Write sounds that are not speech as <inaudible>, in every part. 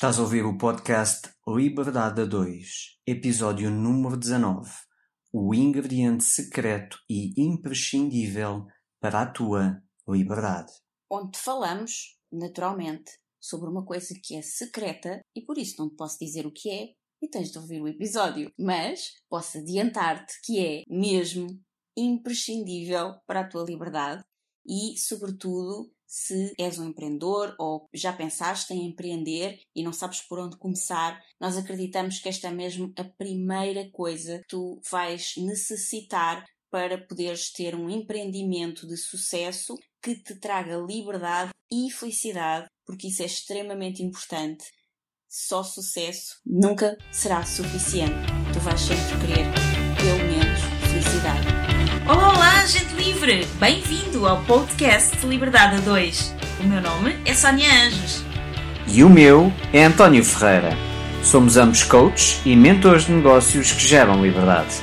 Estás a ouvir o podcast Liberdade a 2, episódio número 19. O ingrediente secreto e imprescindível para a tua liberdade. Onde falamos, naturalmente, sobre uma coisa que é secreta e por isso não te posso dizer o que é e tens de ouvir o episódio. Mas posso adiantar-te que é mesmo imprescindível para a tua liberdade e, sobretudo, se és um empreendedor ou já pensaste em empreender e não sabes por onde começar, nós acreditamos que esta é mesmo a primeira coisa que tu vais necessitar para poderes ter um empreendimento de sucesso que te traga liberdade e felicidade, porque isso é extremamente importante. Só sucesso nunca será suficiente. Tu vais sempre querer. Olá, olá, gente livre! Bem-vindo ao podcast Liberdade a 2. O meu nome é Sónia Anjos. E o meu é António Ferreira. Somos ambos coaches e mentores de negócios que geram liberdade.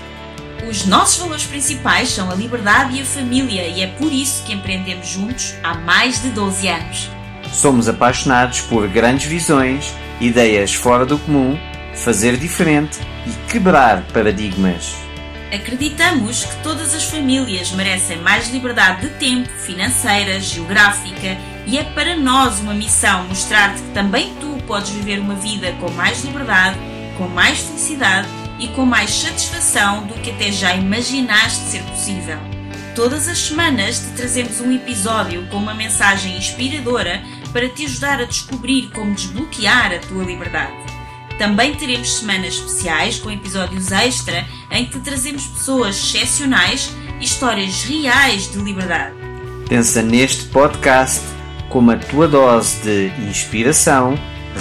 Os nossos valores principais são a liberdade e a família, e é por isso que empreendemos juntos há mais de 12 anos. Somos apaixonados por grandes visões, ideias fora do comum, fazer diferente e quebrar paradigmas. Acreditamos que todas as famílias merecem mais liberdade de tempo, financeira, geográfica e é para nós uma missão mostrar-te que também tu podes viver uma vida com mais liberdade, com mais felicidade e com mais satisfação do que até já imaginaste ser possível. Todas as semanas te trazemos um episódio com uma mensagem inspiradora para te ajudar a descobrir como desbloquear a tua liberdade. Também teremos semanas especiais com episódios extra em que trazemos pessoas excepcionais e histórias reais de liberdade. Pensa neste podcast como a tua dose de inspiração,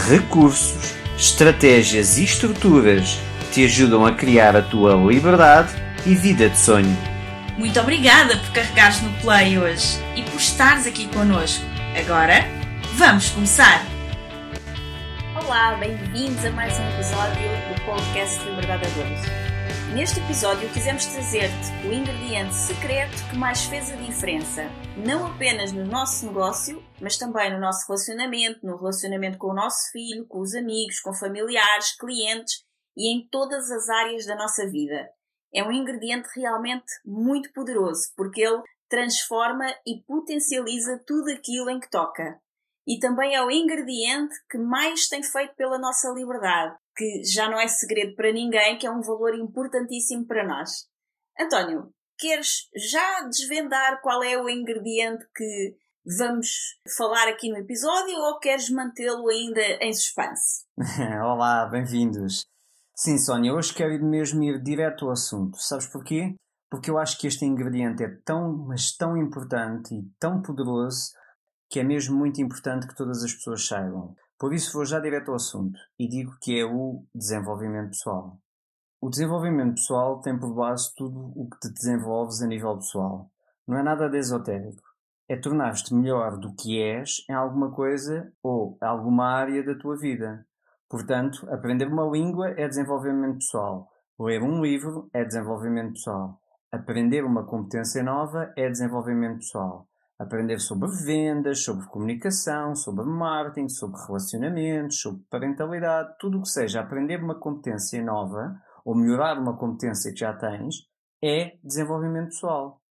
recursos, estratégias e estruturas que te ajudam a criar a tua liberdade e vida de sonho. Muito obrigada por carregares no play hoje e por estares aqui connosco. Agora, vamos começar! Olá, bem-vindos a mais um episódio do podcast Liberdade a 2. Neste episódio quisemos trazer-te o ingrediente secreto que mais fez a diferença, não apenas no nosso negócio, mas também no nosso relacionamento, no relacionamento com o nosso filho, com os amigos, com familiares, clientes e em todas as áreas da nossa vida. É um ingrediente realmente muito poderoso, porque ele transforma e potencializa tudo aquilo em que toca e também é o ingrediente que mais tem feito pela nossa liberdade, que já não é segredo para ninguém, que é um valor importantíssimo para nós. António, queres já desvendar qual é o ingrediente que vamos falar aqui no episódio ou queres mantê-lo ainda em suspense? <laughs> Olá, bem-vindos. Sim, Sónia, hoje quero mesmo ir direto ao assunto. Sabes porquê? Porque eu acho que este ingrediente é tão, mas tão importante e tão poderoso que é mesmo muito importante que todas as pessoas saibam. Por isso vou já direto ao assunto e digo que é o desenvolvimento pessoal. O desenvolvimento pessoal tem por base tudo o que te desenvolves a nível pessoal. Não é nada de esotérico. É tornar-te melhor do que és em alguma coisa ou alguma área da tua vida. Portanto, aprender uma língua é desenvolvimento pessoal. Ler um livro é desenvolvimento pessoal. Aprender uma competência nova é desenvolvimento pessoal aprender sobre vendas, sobre comunicação, sobre marketing, sobre relacionamentos, sobre parentalidade, tudo o que seja aprender uma competência nova ou melhorar uma competência que já tens é desenvolvimento pessoal.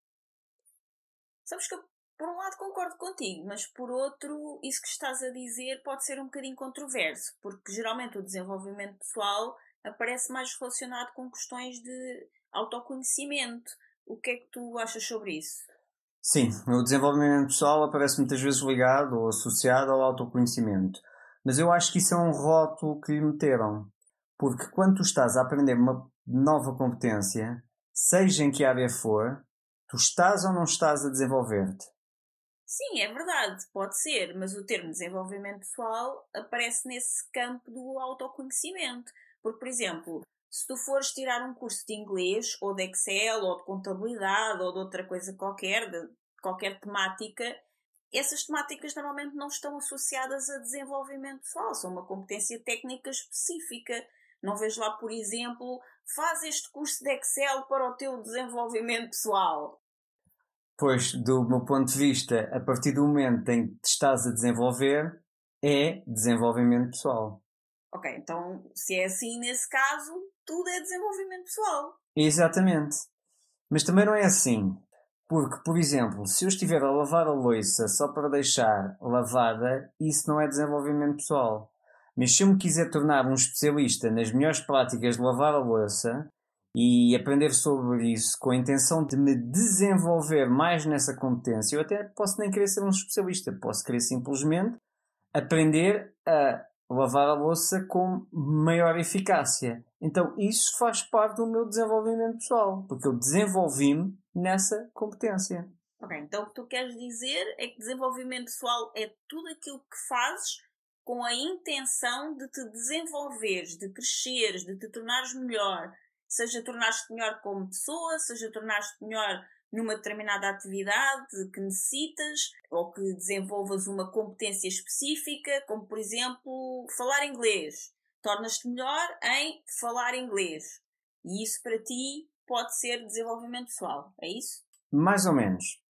Sabes que eu, por um lado, concordo contigo, mas por outro, isso que estás a dizer pode ser um bocadinho controverso, porque geralmente o desenvolvimento pessoal aparece mais relacionado com questões de autoconhecimento. O que é que tu achas sobre isso? Sim, o desenvolvimento pessoal aparece muitas vezes ligado ou associado ao autoconhecimento. Mas eu acho que isso é um rótulo que lhe meteram. Porque quando tu estás a aprender uma nova competência, seja em que área for, tu estás ou não estás a desenvolver-te. Sim, é verdade, pode ser, mas o termo desenvolvimento pessoal aparece nesse campo do autoconhecimento. Porque, por exemplo, se tu fores tirar um curso de inglês, ou de Excel, ou de contabilidade, ou de outra coisa qualquer, de qualquer temática, essas temáticas normalmente não estão associadas a desenvolvimento pessoal, são uma competência técnica específica. Não vejo lá, por exemplo, faz este curso de Excel para o teu desenvolvimento pessoal. Pois, do meu ponto de vista, a partir do momento em que te estás a desenvolver, é desenvolvimento pessoal. Ok, então se é assim nesse caso, tudo é desenvolvimento pessoal. Exatamente. Mas também não é assim. Porque, por exemplo, se eu estiver a lavar a louça só para deixar lavada, isso não é desenvolvimento pessoal. Mas se eu me quiser tornar um especialista nas melhores práticas de lavar a louça e aprender sobre isso com a intenção de me desenvolver mais nessa competência, eu até posso nem querer ser um especialista, posso querer simplesmente aprender a lavar a louça com maior eficácia. Então isso faz parte do meu desenvolvimento pessoal, porque eu desenvolvi-me nessa competência. Ok, então o que tu queres dizer é que desenvolvimento pessoal é tudo aquilo que fazes com a intenção de te desenvolveres, de cresceres, de te tornares melhor, seja tornar-te melhor como pessoa, seja tornar-te melhor numa determinada atividade que necessitas ou que desenvolvas uma competência específica, como por exemplo falar inglês. Tornas-te melhor em falar inglês. E isso para ti pode ser desenvolvimento pessoal, é isso? Mais ou menos.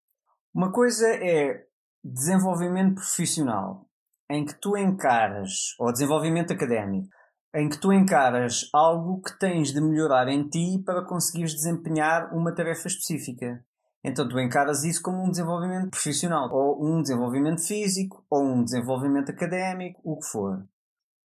Uma coisa é desenvolvimento profissional, em que tu encaras, ou desenvolvimento académico, em que tu encaras algo que tens de melhorar em ti para conseguires desempenhar uma tarefa específica. Então tu encaras isso como um desenvolvimento profissional, ou um desenvolvimento físico, ou um desenvolvimento académico, o que for.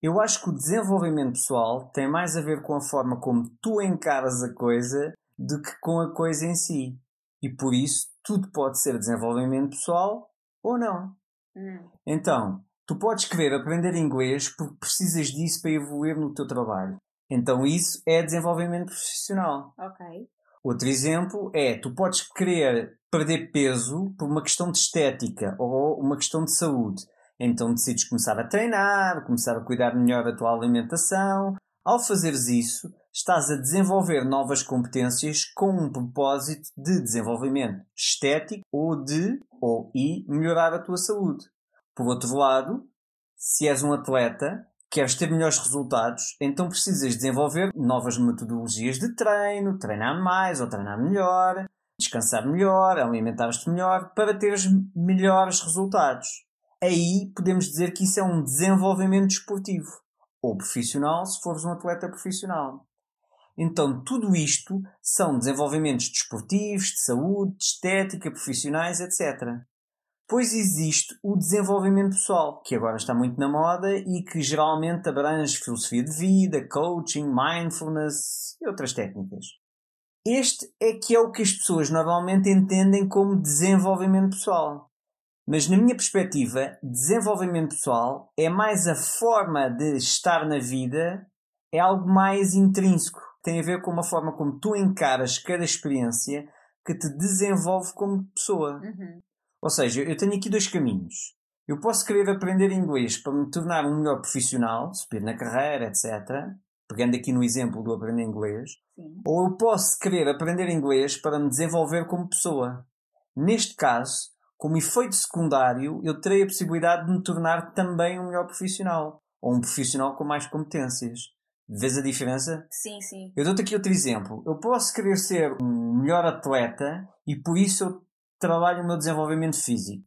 Eu acho que o desenvolvimento pessoal tem mais a ver com a forma como tu encaras a coisa do que com a coisa em si. E por isso, tudo pode ser desenvolvimento pessoal ou não. Hum. Então, tu podes querer aprender inglês porque precisas disso para evoluir no teu trabalho. Então, isso é desenvolvimento profissional. Ok. Outro exemplo é, tu podes querer perder peso por uma questão de estética ou uma questão de saúde. Então decides começar a treinar, começar a cuidar melhor da tua alimentação. Ao fazeres isso, estás a desenvolver novas competências com um propósito de desenvolvimento estético ou de ou e melhorar a tua saúde. Por outro lado, se és um atleta, queres ter melhores resultados, então precisas desenvolver novas metodologias de treino, treinar mais ou treinar melhor, descansar melhor, alimentar-te melhor para teres melhores resultados aí podemos dizer que isso é um desenvolvimento desportivo ou profissional, se fores um atleta profissional. Então, tudo isto são desenvolvimentos desportivos, de saúde, de estética, profissionais, etc. Pois existe o desenvolvimento pessoal, que agora está muito na moda e que geralmente abrange filosofia de vida, coaching, mindfulness e outras técnicas. Este é que é o que as pessoas normalmente entendem como desenvolvimento pessoal. Mas na minha perspectiva, desenvolvimento pessoal é mais a forma de estar na vida, é algo mais intrínseco. Tem a ver com a forma como tu encaras cada experiência que te desenvolve como pessoa. Uhum. Ou seja, eu tenho aqui dois caminhos. Eu posso querer aprender inglês para me tornar um melhor profissional, subir na carreira, etc. Pegando aqui no exemplo do aprender inglês. Sim. Ou eu posso querer aprender inglês para me desenvolver como pessoa. Neste caso, como efeito secundário, eu terei a possibilidade de me tornar também um melhor profissional. Ou um profissional com mais competências. Vês a diferença? Sim, sim. Eu dou-te aqui outro exemplo. Eu posso querer ser um melhor atleta e por isso eu trabalho o meu desenvolvimento físico.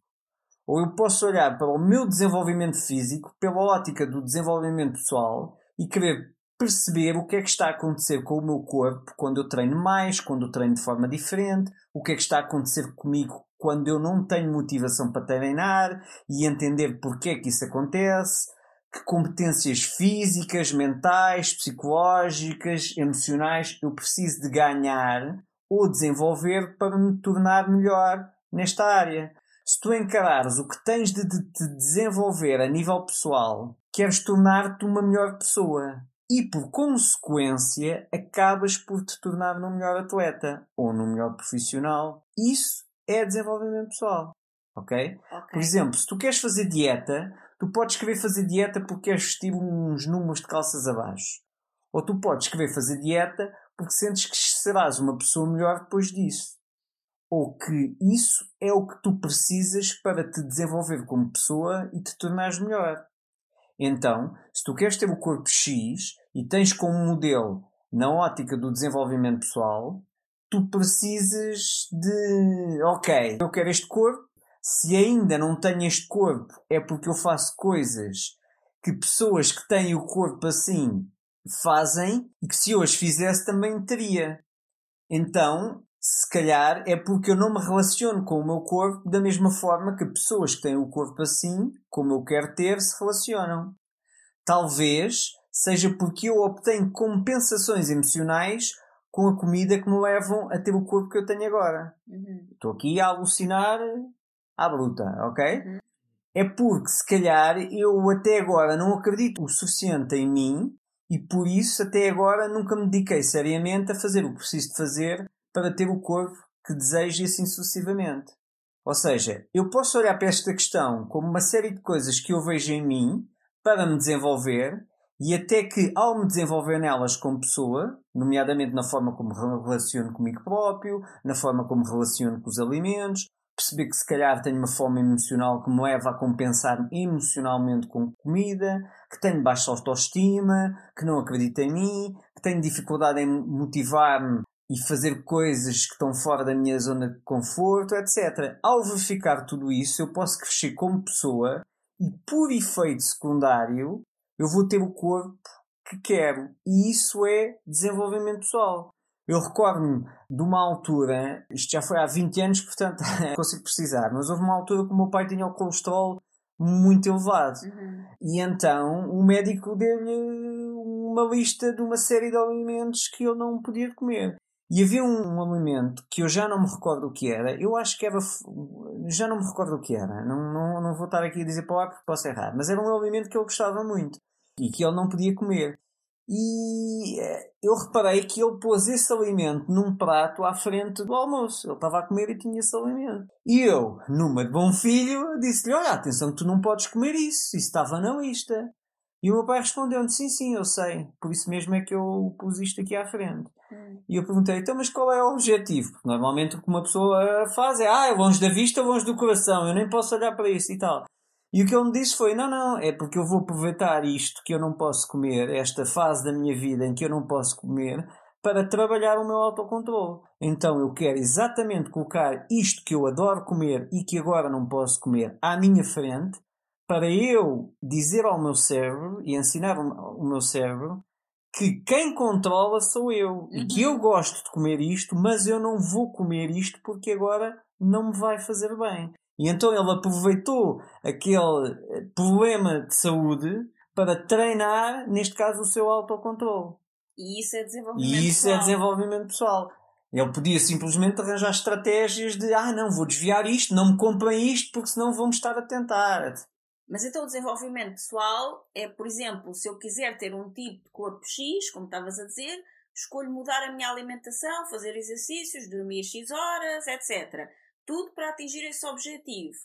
Ou eu posso olhar para o meu desenvolvimento físico pela ótica do desenvolvimento pessoal e querer perceber o que é que está a acontecer com o meu corpo quando eu treino mais, quando eu treino de forma diferente, o que é que está a acontecer comigo quando eu não tenho motivação para treinar e entender porque é que isso acontece, que competências físicas, mentais, psicológicas, emocionais eu preciso de ganhar ou desenvolver para me tornar melhor nesta área. Se tu encarares o que tens de te desenvolver a nível pessoal, queres tornar-te uma melhor pessoa. E por consequência, acabas por te tornar num melhor atleta ou num melhor profissional. Isso é desenvolvimento pessoal. Ok? Por exemplo, se tu queres fazer dieta, tu podes querer fazer dieta porque queres vestir uns números de calças abaixo. Ou tu podes querer fazer dieta porque sentes que serás uma pessoa melhor depois disso. Ou que isso é o que tu precisas para te desenvolver como pessoa e te tornares melhor. Então, se tu queres ter o corpo X e tens como modelo na ótica do desenvolvimento pessoal, tu precisas de, ok, eu quero este corpo, se ainda não tenho este corpo é porque eu faço coisas que pessoas que têm o corpo assim fazem e que se as fizesse também teria. Então, se calhar é porque eu não me relaciono com o meu corpo da mesma forma que pessoas que têm o corpo assim, como eu quero ter, se relacionam. Talvez seja porque eu obtenho compensações emocionais com a comida que me levam a ter o corpo que eu tenho agora. Uhum. Estou aqui a alucinar à bruta, ok? Uhum. É porque se calhar eu até agora não acredito o suficiente em mim e por isso até agora nunca me dediquei seriamente a fazer o que preciso de fazer para ter o corpo que desejo e assim sucessivamente. Ou seja, eu posso olhar para esta questão como uma série de coisas que eu vejo em mim para me desenvolver e até que, ao me desenvolver nelas como pessoa, nomeadamente na forma como me relaciono comigo próprio, na forma como me relaciono com os alimentos, perceber que se calhar tenho uma fome emocional que me leva a compensar emocionalmente com comida, que tenho baixa autoestima, que não acredito em mim, que tenho dificuldade em motivar-me e fazer coisas que estão fora da minha zona de conforto, etc. Ao verificar tudo isso, eu posso crescer como pessoa e, por efeito secundário, eu vou ter o corpo que quero. E isso é desenvolvimento pessoal. Eu recordo-me de uma altura, isto já foi há 20 anos, <laughs> portanto <laughs> consigo precisar, mas houve uma altura que o meu pai tinha o colesterol muito elevado. Uhum. E então o médico deu-lhe uma lista de uma série de alimentos que eu não podia comer. E havia um, um, alimento que eu já não me recordo o que era. Eu acho que era. Já não me recordo o que era. Não, não, não vou estar aqui a dizer para lá porque posso errar. Mas era um alimento que eu gostava muito e que ele não podia comer. E eh, eu reparei que ele pôs esse alimento num prato à frente do almoço. Ele estava a comer e tinha esse alimento. E eu, numa de bom filho, disse-lhe: Olha, atenção, tu não podes comer isso. Isso estava na lista. E o meu pai respondeu-me: Sim, sim, eu sei. Por isso mesmo é que eu pus isto aqui à frente. Hum. E eu perguntei: Então, mas qual é o objetivo? Porque normalmente o que uma pessoa faz é: Ah, é longe da vista, longe do coração. Eu nem posso olhar para isso e tal. E o que ele me disse foi: não, não, é porque eu vou aproveitar isto que eu não posso comer, esta fase da minha vida em que eu não posso comer, para trabalhar o meu autocontrole. Então eu quero exatamente colocar isto que eu adoro comer e que agora não posso comer à minha frente, para eu dizer ao meu cérebro e ensinar o meu cérebro que quem controla sou eu e que eu gosto de comer isto, mas eu não vou comer isto porque agora não me vai fazer bem. E então ele aproveitou aquele eh, problema de saúde para treinar, neste caso, o seu autocontrole. E isso é desenvolvimento E isso pessoal. é desenvolvimento pessoal. Ele podia simplesmente arranjar estratégias de ah, não, vou desviar isto, não me comprem isto, porque senão vão-me estar a tentar. Mas então o desenvolvimento pessoal é, por exemplo, se eu quiser ter um tipo de corpo X, como estavas a dizer, escolho mudar a minha alimentação, fazer exercícios, dormir X horas, etc tudo para atingir esse objetivo.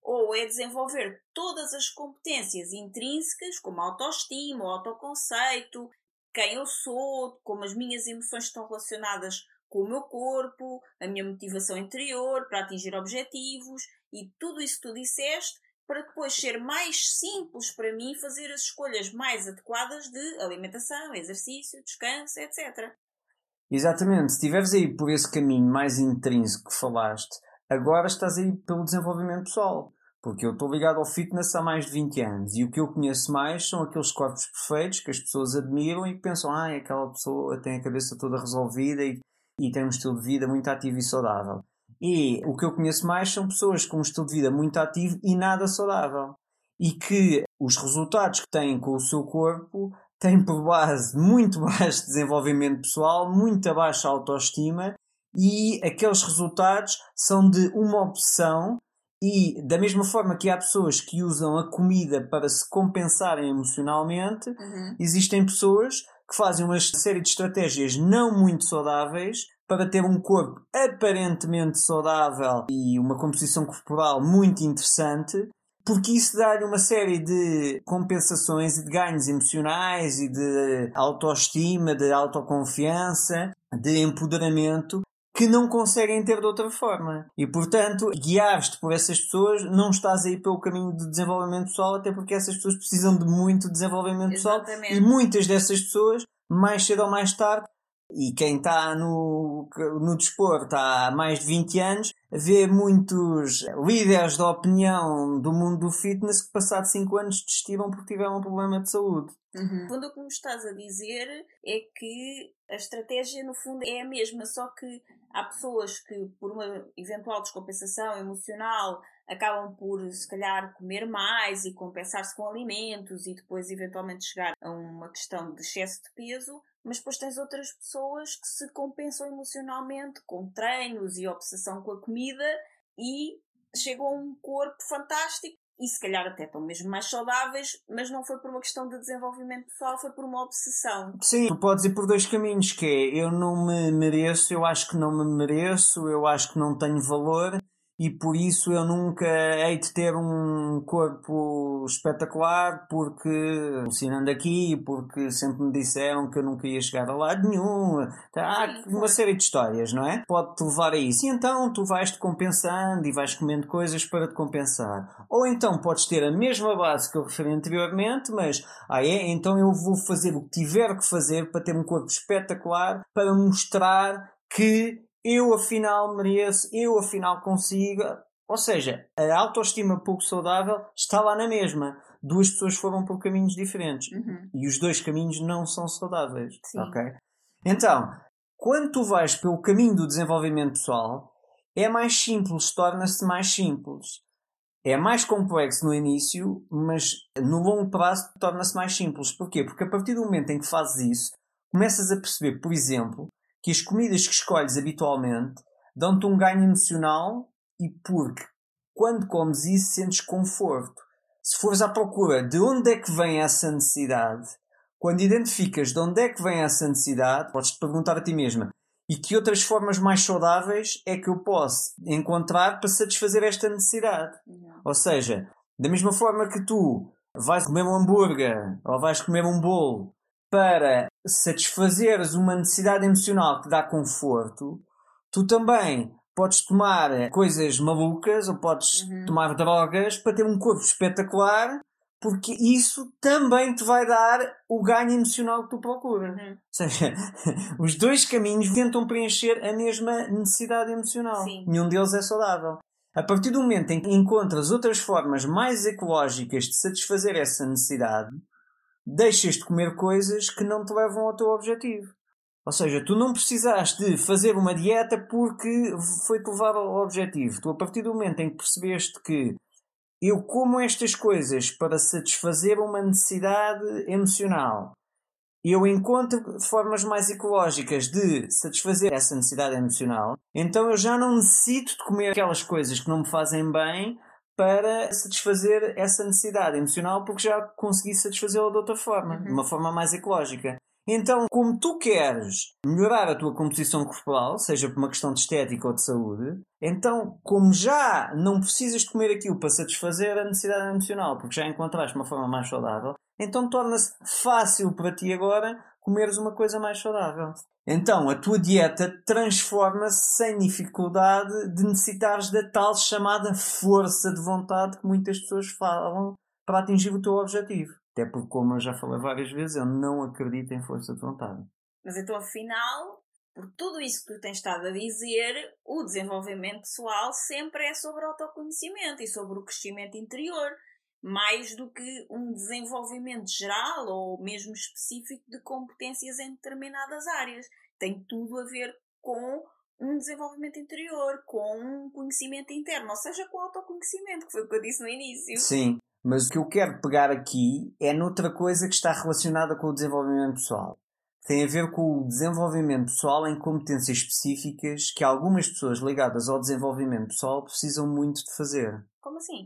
Ou é desenvolver todas as competências intrínsecas, como autoestima, autoconceito, quem eu sou, como as minhas emoções estão relacionadas com o meu corpo, a minha motivação interior para atingir objetivos e tudo isso que tu disseste para depois ser mais simples para mim fazer as escolhas mais adequadas de alimentação, exercício, descanso, etc. Exatamente. Se estiveres aí por esse caminho mais intrínseco que falaste, agora estás aí pelo desenvolvimento pessoal. Porque eu estou ligado ao fitness há mais de 20 anos e o que eu conheço mais são aqueles corpos perfeitos que as pessoas admiram e pensam, ah, aquela pessoa tem a cabeça toda resolvida e, e tem um estilo de vida muito ativo e saudável. E o que eu conheço mais são pessoas com um estilo de vida muito ativo e nada saudável. E que os resultados que têm com o seu corpo têm por base muito <laughs> baixo desenvolvimento pessoal, muito baixa autoestima e aqueles resultados são de uma opção e da mesma forma que há pessoas que usam a comida para se compensarem emocionalmente, Uhum. existem pessoas que fazem uma série de estratégias não muito saudáveis para ter um corpo aparentemente saudável e uma composição corporal muito interessante, porque isso dá-lhe uma série de compensações e de ganhos emocionais e de autoestima, de autoconfiança, de empoderamento que não conseguem ter de outra forma. E, portanto, guiar-te por essas pessoas, não estás aí pelo caminho de desenvolvimento pessoal, até porque essas pessoas precisam de muito desenvolvimento pessoal Exatamente. e muitas dessas pessoas, mais cedo ou mais tarde, e quem está no, no desporto há mais de 20 anos vê muitos líderes da opinião do mundo do fitness que passado 5 anos desistiram porque tiveram um problema de saúde. Uhum. Quando o que me estás a dizer é que a estratégia no fundo é a mesma, só que há pessoas que por uma eventual descompensação emocional acabam por se calhar comer mais e compensar-se com alimentos e depois eventualmente chegar a uma questão de excesso de peso, mas depois tens outras pessoas que se compensam emocionalmente com treinos e obsessão com a comida e chegam a um corpo fantástico e se calhar até estão mesmo mais saudáveis, mas não foi por uma questão de desenvolvimento pessoal, foi por uma obsessão. Sim, tu podes ir por dois caminhos, que é eu não me mereço, eu acho que não me mereço, eu acho que não tenho valor e por isso eu nunca hei de ter um corpo espetacular porque alucinando aqui, porque sempre me disseram que eu nunca ia chegar a lado nenhum. Há uma série de histórias, não é? Pode-te levar a isso. E então tu vais-te compensando e vais comendo coisas para te compensar. Ou então podes ter a mesma base que eu referi anteriormente, mas ah é, então eu vou fazer o que tiver que fazer para ter um corpo espetacular, para mostrar que eu afinal mereço, eu afinal consigo. Ou seja, a autoestima pouco saudável está lá na mesma. Duas pessoas foram por caminhos diferentes. Uhum. E os dois caminhos não são saudáveis. Sim. Ok? Então, quando tu vais pelo caminho do desenvolvimento pessoal, é mais simples, torna-se mais simples. É mais complexo no início, mas no longo prazo torna-se mais simples. Porquê? Porque a partir do momento em que fazes isso, começas a perceber, por exemplo, que as comidas que escolhes habitualmente dão-te um ganho emocional e porque quando comes isso sentes conforto. Se fores à procura de onde é que vem essa necessidade, quando identificas de onde é que vem essa necessidade, podes-te perguntar a ti mesma e que outras formas mais saudáveis é que eu posso encontrar para satisfazer esta necessidade. Ou seja, da mesma forma que tu vais comer um hambúrguer ou vais comer um bolo para satisfazeres uma necessidade emocional que dá conforto, tu também podes tomar coisas malucas ou podes Uhum. tomar drogas para ter um corpo espetacular, porque isso também te vai dar o ganho emocional que tu procuras. Uhum. Ou seja, <laughs> os dois caminhos tentam preencher a mesma necessidade emocional. Sim. Nenhum deles é saudável. A partir do momento em que encontras outras formas mais ecológicas de satisfazer essa necessidade, deixas de comer coisas que não te levam ao teu objetivo. Ou seja, tu não precisaste de fazer uma dieta porque foi-te levar ao objetivo. Tu, a partir do momento em que percebeste que eu como estas coisas para satisfazer uma necessidade emocional, eu encontro formas mais ecológicas de satisfazer essa necessidade emocional, então eu já não necessito de comer aquelas coisas que não me fazem bem para satisfazer essa necessidade emocional porque já consegui satisfazê-la de outra forma, Uhum. de uma forma mais ecológica. Então, como tu queres melhorar a tua composição corporal, seja por uma questão de estética ou de saúde, então, como já não precisas de comer aquilo para satisfazer a necessidade emocional, porque já encontraste uma forma mais saudável, então torna-se fácil para ti agora comeres uma coisa mais saudável. Então, a tua dieta transforma-se sem dificuldade de necessitares da tal chamada força de vontade que muitas pessoas falam para atingir o teu objetivo. Até porque, como eu já falei várias vezes, eu não acredito em força de vontade. Mas então, afinal, por tudo isso que tu tens estado a dizer, o desenvolvimento pessoal sempre é sobre autoconhecimento e sobre o crescimento interior, mais do que um desenvolvimento geral ou mesmo específico de competências em determinadas áreas. Tem tudo a ver com um desenvolvimento interior, com um conhecimento interno, ou seja, com o autoconhecimento, que foi o que eu disse no início. Sim, mas o que eu quero pegar aqui é noutra coisa que está relacionada com o desenvolvimento pessoal. Tem a ver com o desenvolvimento pessoal em competências específicas que algumas pessoas ligadas ao desenvolvimento pessoal precisam muito de fazer. Como assim?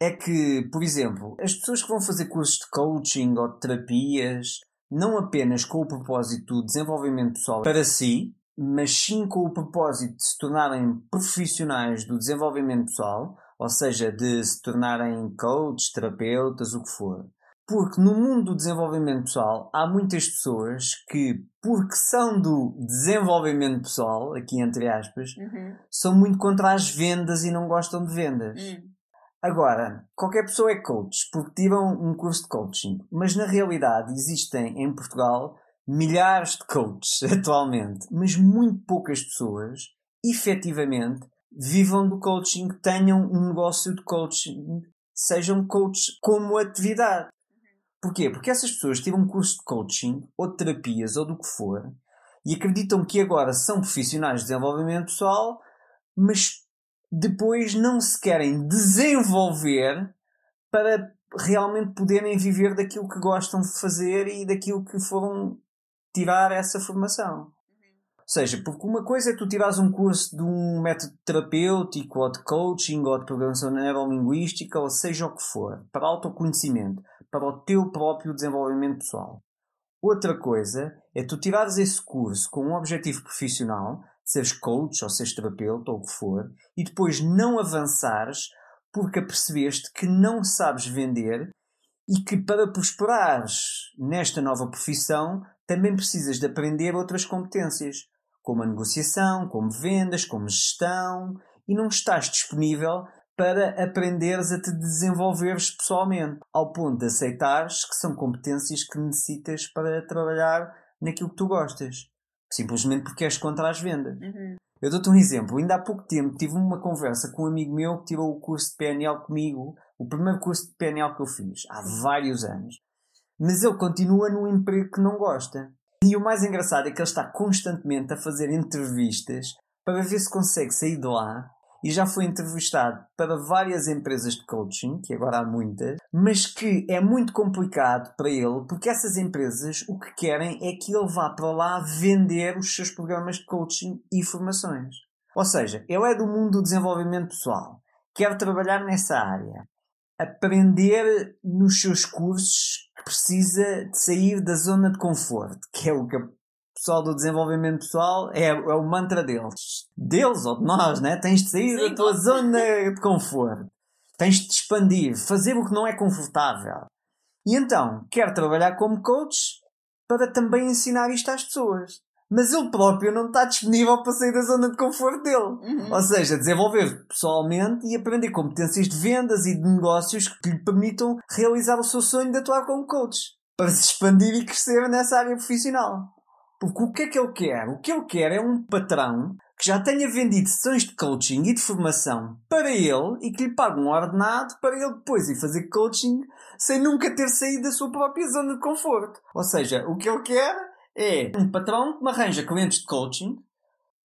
É que, por exemplo, as pessoas que vão fazer cursos de coaching ou de terapias, não apenas com o propósito do desenvolvimento pessoal para si, mas sim com o propósito de se tornarem profissionais do desenvolvimento pessoal, ou seja, de se tornarem coaches, terapeutas, o que for. Porque no mundo do desenvolvimento pessoal há muitas pessoas que, porque são do desenvolvimento pessoal, aqui entre aspas, Uhum. são muito contra as vendas e não gostam de vendas. Hum. Agora, qualquer pessoa é coach porque tiram um curso de coaching, mas na realidade existem em Portugal milhares de coaches <laughs> atualmente, mas muito poucas pessoas efetivamente vivam do coaching, tenham um negócio de coaching, sejam coaches como atividade. Porquê? Porque essas pessoas tiram um curso de coaching, ou de terapias, ou do que for, e acreditam que agora são profissionais de desenvolvimento pessoal, mas depois não se querem desenvolver para realmente poderem viver daquilo que gostam de fazer e daquilo que foram tirar essa formação. Ou seja, porque uma coisa é tu tirares um curso de um método terapêutico ou de coaching ou de programação neurolinguística ou seja o que for, para autoconhecimento, para o teu próprio desenvolvimento pessoal. Outra coisa é tu tirares esse curso com um objetivo profissional, seres coach ou seres terapeuta ou o que for, e depois não avançares porque apercebeste que não sabes vender e que para prosperares nesta nova profissão também precisas de aprender outras competências, como a negociação, como vendas, como gestão, e não estás disponível para aprenderes a te desenvolveres pessoalmente, ao ponto de aceitares que são competências que necessitas para trabalhar naquilo que tu gostas, simplesmente porque és contra as vendas. Uhum. Eu dou-te um exemplo. Ainda há pouco tempo tive uma conversa com um amigo meu que tirou o curso de PNL comigo, o primeiro curso de PNL que eu fiz, há vários anos. Mas ele continua num emprego que não gosta. E o mais engraçado é que ele está constantemente a fazer entrevistas para ver se consegue sair de lá. E já foi entrevistado para várias empresas de coaching, que agora há muitas, mas que é muito complicado para ele, porque essas empresas o que querem é que ele vá para lá vender os seus programas de coaching e formações. Ou seja, ele é do mundo do desenvolvimento pessoal, quer trabalhar nessa área, aprender nos seus cursos que precisa de sair da zona de conforto, que é o que pessoal do desenvolvimento pessoal é, é o mantra deles. Deles ou de nós, né? Tens de sair Sim, da tua zona de conforto. Tens de te expandir, fazer o que não é confortável. E então, quer trabalhar como coach para também ensinar isto às pessoas. Mas ele próprio não está disponível para sair da zona de conforto dele. Uhum. Ou seja, desenvolver pessoalmente e aprender competências de vendas e de negócios que lhe permitam realizar o seu sonho de atuar como coach. Para se expandir e crescer nessa área profissional. Porque o que é que ele quer? O que ele quer é um patrão que já tenha vendido sessões de coaching e de formação para ele e que lhe pague um ordenado para ele depois ir fazer coaching sem nunca ter saído da sua própria zona de conforto. Ou seja, o que ele quer é um patrão que me arranja clientes de coaching.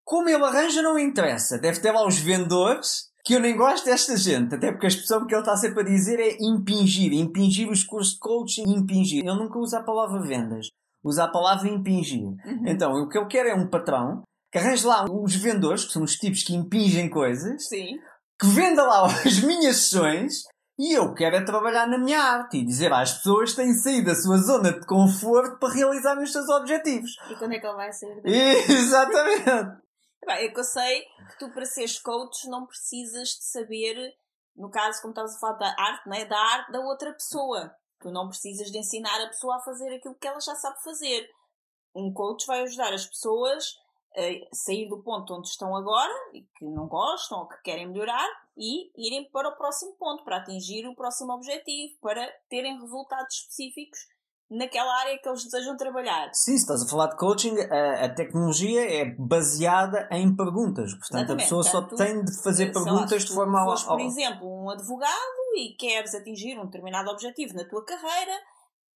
Como ele arranja, não interessa. Deve ter lá os vendedores, que eu nem gosto desta gente. Até porque a expressão que ele está sempre a dizer é impingir. Impingir os cursos de coaching, impingir. Ele nunca usa a palavra vendas. Usa a palavra impingir. Uhum. Então, o que eu quero é um patrão que arranje lá os vendedores, que são os tipos que impingem coisas, Sim. que venda lá <laughs> as minhas sessões e eu quero é trabalhar na minha arte e dizer às pessoas que têm saído da sua zona de conforto para realizarem os seus objetivos. E quando é que ele vai sair? <laughs> Exatamente. Bem, é que eu sei que tu, para seres coach, não precisas de saber, no caso, como estavas a falar da arte, não é? da arte da outra pessoa. Tu não precisas de ensinar a pessoa a fazer aquilo que ela já sabe fazer. Um coach vai ajudar as pessoas a sair do ponto onde estão agora e que não gostam ou que querem melhorar e irem para o próximo ponto, para atingir o próximo objetivo, para terem resultados específicos naquela área que eles desejam trabalhar. Sim, se estás a falar de coaching, a, a tecnologia é baseada em perguntas. Portanto, a Exatamente. pessoa só Portanto, tem de fazer lá, perguntas se de forma fores, ao, por exemplo, um advogado e queres atingir um determinado objetivo na tua carreira,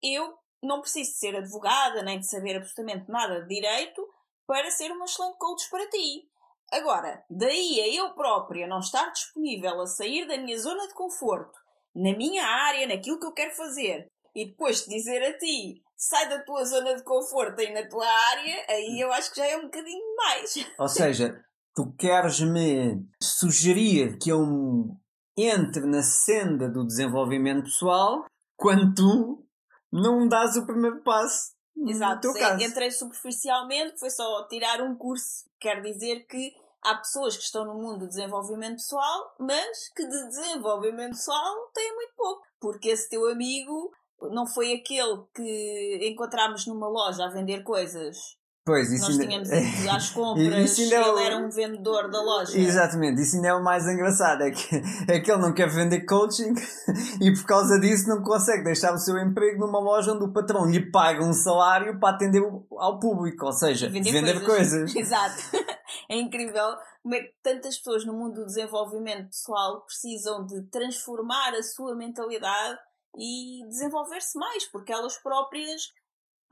eu não preciso de ser advogada nem de saber absolutamente nada de direito para ser uma excelente coach para ti. Agora, daí a eu própria não estar disponível a sair da minha zona de conforto, na minha área, naquilo que eu quero fazer, e depois te dizer a ti, sai da tua zona de conforto aí na tua área, aí eu acho que já é um bocadinho mais. Ou seja, tu queres-me sugerir que eu entre na senda do desenvolvimento pessoal quando tu não dás o primeiro passo. Exato, No teu sim, caso. entrei superficialmente, foi só tirar um curso. Quer dizer que há pessoas que estão no mundo do desenvolvimento pessoal, mas que de desenvolvimento pessoal têm muito pouco. Porque esse teu amigo não foi aquele que encontramos numa loja a vender coisas Pois, isso Nós ainda- tínhamos <laughs> ido às compras, <laughs> Isso ainda é o- ele era um vendedor da loja. Exatamente, isso ainda é o mais engraçado, é que, <laughs> é que ele não quer vender coaching e por causa disso não consegue deixar o seu emprego numa loja onde o patrão lhe paga um salário para atender ao público, ou seja, vender, coisas. Exato. É incrível como é que tantas pessoas no mundo do desenvolvimento pessoal precisam de transformar a sua mentalidade e desenvolver-se mais, porque elas próprias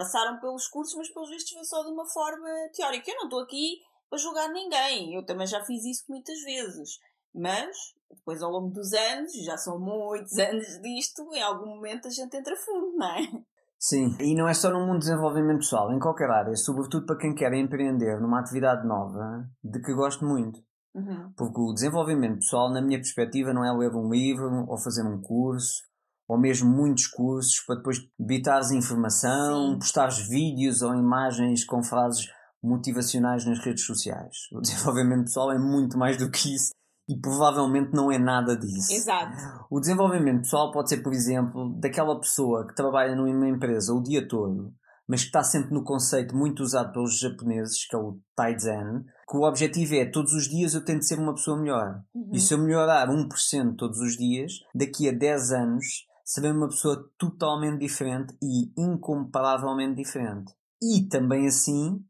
passaram pelos cursos, mas pelos vistos foi só de uma forma teórica. Eu não estou aqui para julgar ninguém, eu também já fiz isso muitas vezes. Mas, depois ao longo dos anos, já são muitos <laughs> anos disto, em algum momento a gente entra fundo, não é? Sim, e não é só no mundo do desenvolvimento pessoal, em qualquer área, sobretudo para quem quer empreender numa atividade nova, de que gosto muito. Uhum. Porque o desenvolvimento pessoal, na minha perspectiva, não é ler um livro ou fazer um curso, ou mesmo muitos cursos para depois debitares informação, Sim. postares vídeos ou imagens com frases motivacionais nas redes sociais. O <laughs> desenvolvimento pessoal é muito mais do que isso e provavelmente não é nada disso. Exato. O desenvolvimento pessoal pode ser, por exemplo, daquela pessoa que trabalha numa empresa o dia todo, mas que está sempre no conceito muito usado pelos japoneses, que é o Taizen, que o objetivo é todos os dias eu tento ser uma pessoa melhor. Uhum. E se eu melhorar 1% todos os dias, daqui a 10 anos serei uma pessoa totalmente diferente e incomparavelmente diferente. E também assim,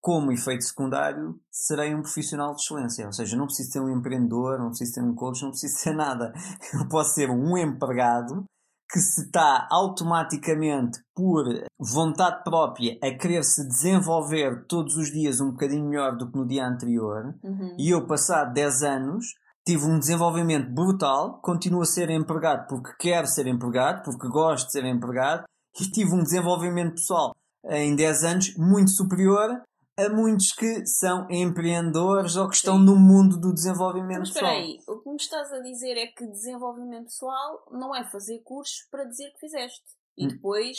como efeito secundário, serei um profissional de excelência. Ou seja, não preciso ser um empreendedor, não preciso ser um coach, não preciso ser <laughs> nada. Eu posso ser um empregado que se está automaticamente por vontade própria a querer se desenvolver todos os dias um bocadinho melhor do que no dia anterior Uhum. e eu, passado 10 anos, tive um desenvolvimento brutal, continuo a ser empregado porque quero ser empregado, porque gosto de ser empregado, e tive um desenvolvimento pessoal em 10 anos muito superior a muitos que são empreendedores ou que estão Sim. no mundo do desenvolvimento Mas espera pessoal. aí, o que me estás a dizer é que desenvolvimento pessoal não é fazer cursos para dizer que fizeste. E Hum. depois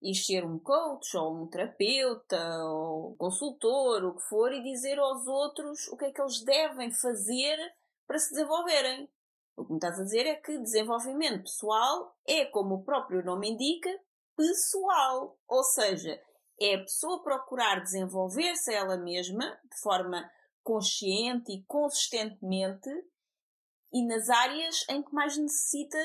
ir ser um coach ou um terapeuta ou consultor, o que for, e dizer aos outros o que é que eles devem fazer para se desenvolverem. O que me estás a dizer é que desenvolvimento pessoal é, como o próprio nome indica, pessoal. Ou seja, é a pessoa procurar desenvolver-se ela mesma de forma consciente e consistentemente e nas áreas em que mais necessita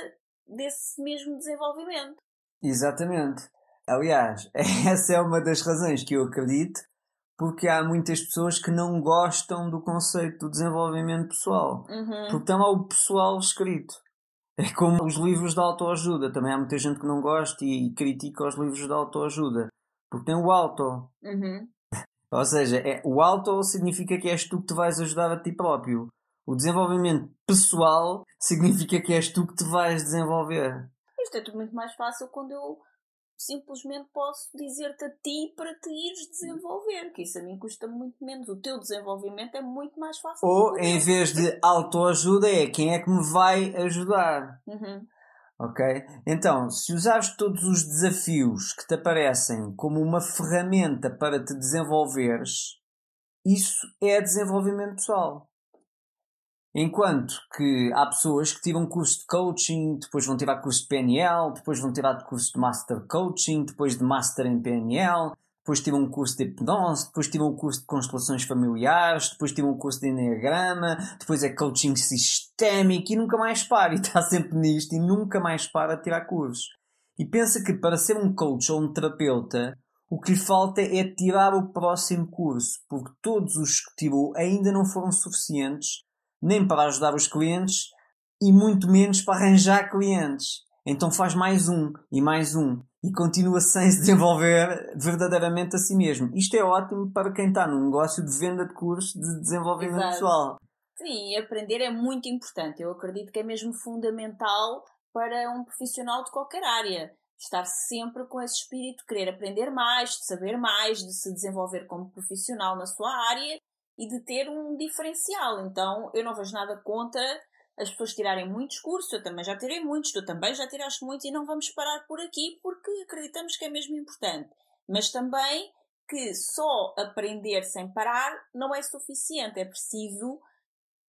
desse mesmo desenvolvimento. Exatamente. Aliás, <laughs> essa é uma das razões que eu acredito porque há muitas pessoas que não gostam do conceito do desenvolvimento pessoal. Uhum. Porque tem lá o pessoal escrito. É como os livros de autoajuda. Também há muita gente que não gosta e critica os livros de autoajuda. Porque tem o auto. Uhum. <laughs> Ou seja, é, o auto significa que és tu que te vais ajudar a ti próprio. O desenvolvimento pessoal significa que és tu que te vais desenvolver. Isto é tudo muito mais fácil quando eu simplesmente posso dizer-te a ti para te ires desenvolver, que isso a mim custa muito menos. O teu desenvolvimento é muito mais fácil. Ou, em vez de autoajuda, é quem é que me vai ajudar. Uhum. Ok? Então, se usares todos os desafios que te aparecem como uma ferramenta para te desenvolveres, isso é desenvolvimento pessoal. Enquanto que há pessoas que tiram curso de coaching, depois vão tirar curso de PNL, depois vão tirar curso de Master Coaching, depois de Master em PNL, depois tiram um curso de hipnose, depois tiram um curso de constelações familiares, depois tiram um curso de Enneagrama, depois é coaching sistémico e nunca mais para. E está sempre nisto e nunca mais para tirar cursos. E pensa que para ser um coach ou um terapeuta, o que lhe falta é tirar o próximo curso, porque todos os que tirou ainda não foram suficientes nem para ajudar os clientes e muito menos para arranjar clientes. Então faz mais um e mais um e continua <laughs> sem se desenvolver verdadeiramente a si mesmo. Isto é ótimo para quem está num negócio de venda de cursos de desenvolvimento Exato. pessoal. Sim, aprender é muito importante. Eu acredito que é mesmo fundamental para um profissional de qualquer área. Estar sempre com esse espírito de querer aprender mais, de saber mais, de se desenvolver como profissional na sua área e de ter um diferencial. Então, eu não vejo nada contra as pessoas tirarem muitos cursos. Eu também já tirei muitos, tu também já tiraste muitos e não vamos parar por aqui porque acreditamos que é mesmo importante. Mas também que só aprender sem parar não é suficiente. É preciso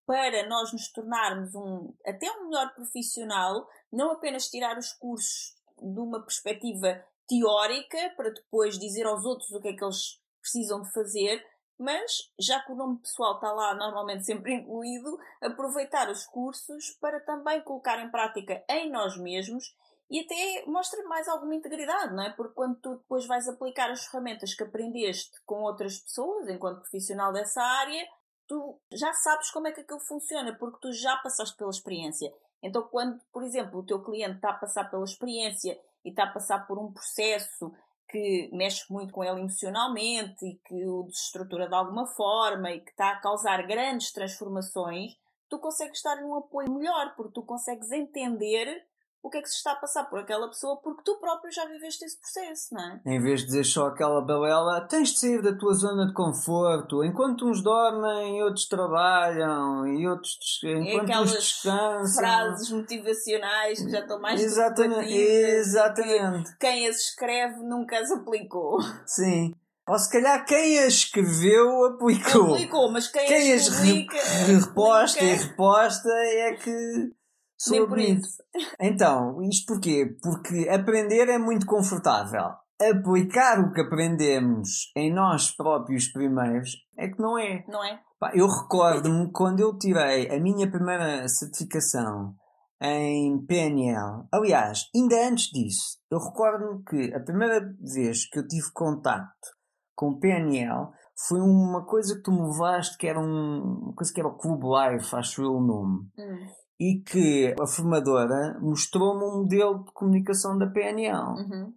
para nós nos tornarmos um, até um melhor profissional, não apenas tirar os cursos de uma perspectiva teórica para depois dizer aos outros o que é que eles precisam de fazer, mas já que o nome pessoal está lá normalmente sempre incluído, aproveitar os cursos para também colocar em prática em nós mesmos e até mostra mais alguma integridade, não é? Porque quando tu depois vais aplicar as ferramentas que aprendeste com outras pessoas, enquanto profissional dessa área, tu já sabes como é que aquilo funciona, porque tu já passaste pela experiência. Então, quando, por exemplo, o teu cliente está a passar pela experiência e está a passar por um processo que mexe muito com ele emocionalmente e que o desestrutura de alguma forma e que está a causar grandes transformações, tu consegues estar num apoio melhor, porque tu consegues entender o que é que se está a passar por aquela pessoa porque tu próprio já viveste esse processo, não é? Em vez de dizer só aquela balela, tens de sair da tua zona de conforto. Enquanto uns dormem, outros trabalham e outros enquanto aquelas uns descansam. frases motivacionais que já estão mais Exatamente, exatamente. que Quem as escreve nunca as aplicou. Sim. Ou se calhar quem as escreveu aplicou. Aplicou, mas quem, Quem as as re- publica, reposta e reposta é que sou nem por isso. Então, isto porquê? Porque aprender é muito confortável. Aplicar o que aprendemos em nós próprios primeiros é que não é. Não é? Eu recordo-me quando eu tirei a minha primeira certificação em PNL. Aliás, ainda antes disso, eu recordo-me que a primeira vez que eu tive contacto com PNL foi uma coisa que tu me levaste, que era um, uma coisa que era o Clube Life, acho eu o nome Hum, e que a formadora mostrou-me um modelo de comunicação da PNL. uhum.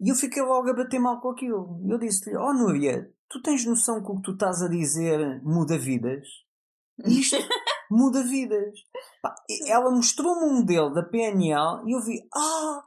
E eu fiquei logo a bater mal com aquilo. Eu disse-lhe: Oh, Núria, tu tens noção que o que tu estás a dizer muda vidas? Isto <laughs> muda vidas. Pá, ela mostrou-me um modelo da PNL e eu vi: Ah,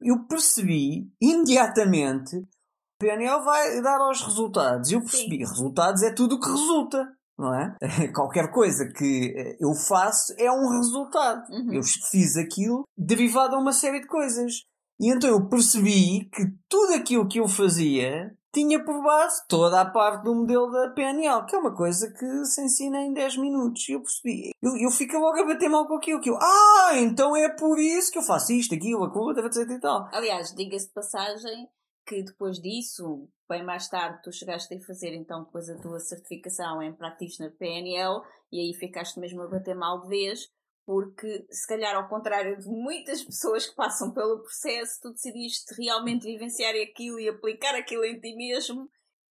eu percebi imediatamente. A PNL vai dar aos resultados. E eu percebi: resultados é tudo o que resulta. Não é? <laughs> Qualquer coisa que eh, eu faço é um resultado. Uhum. Eu fiz aquilo derivado a uma série de coisas. E então eu percebi que tudo aquilo que eu fazia tinha por base toda a parte do modelo da PNL, que é uma coisa que se ensina em 10 minutos. E eu percebi. Eu, eu fico logo a bater mal com aquilo. Que eu, ah, então é por isso que eu faço isto, aquilo, aquilo, etc e tal. Aliás, diga-se de passagem que depois disso, bem mais tarde, tu chegaste a fazer então depois a tua certificação em Practitioner PNL e aí ficaste mesmo a bater mal de vez, porque se calhar ao contrário de muitas <laughs> pessoas que passam pelo processo, tu decidiste realmente vivenciar aquilo e aplicar aquilo em ti mesmo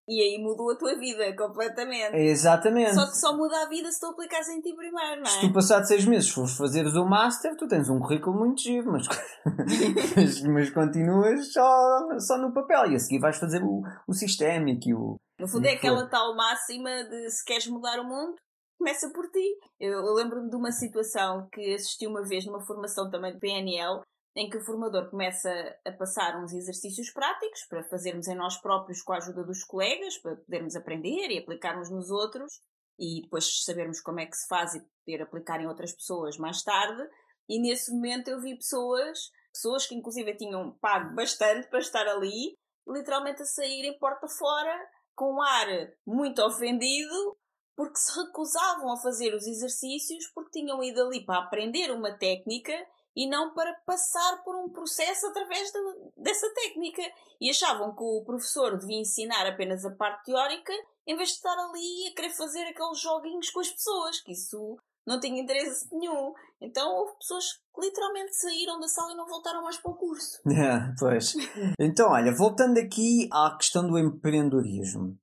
e aí mudou a tua vida completamente. Exatamente. Só que só muda a vida se tu aplicares em ti primeiro, não Se é? tu passado seis meses fores fazeres o Master, tu tens um currículo muito giro, mas, <laughs> mas, mas continuas só, só no papel e a seguir vais fazer o, o sistémico e o. No fundo é aquela tal máxima de se queres mudar o mundo, começa por ti. Eu, eu lembro-me de uma situação que assisti uma vez numa formação também de PNL, em que o formador começa a passar uns exercícios práticos para fazermos em nós próprios com a ajuda dos colegas, para podermos aprender e aplicarmos nos outros e depois sabermos como é que se faz e poder aplicar em outras pessoas mais tarde. E nesse momento eu vi pessoas, pessoas que inclusive tinham pago bastante para estar ali, literalmente a saírem porta fora com um ar muito ofendido porque se recusavam a fazer os exercícios porque tinham ido ali para aprender uma técnica e não para passar por um processo através de- dessa técnica. E achavam que o professor devia ensinar apenas a parte teórica em vez de estar ali a querer fazer aqueles joguinhos com as pessoas, que isso não tinha interesse nenhum. Então houve pessoas que literalmente saíram da sala e não voltaram mais para o curso. É, <laughs> pois. Então, olha, voltando aqui à questão do empreendedorismo.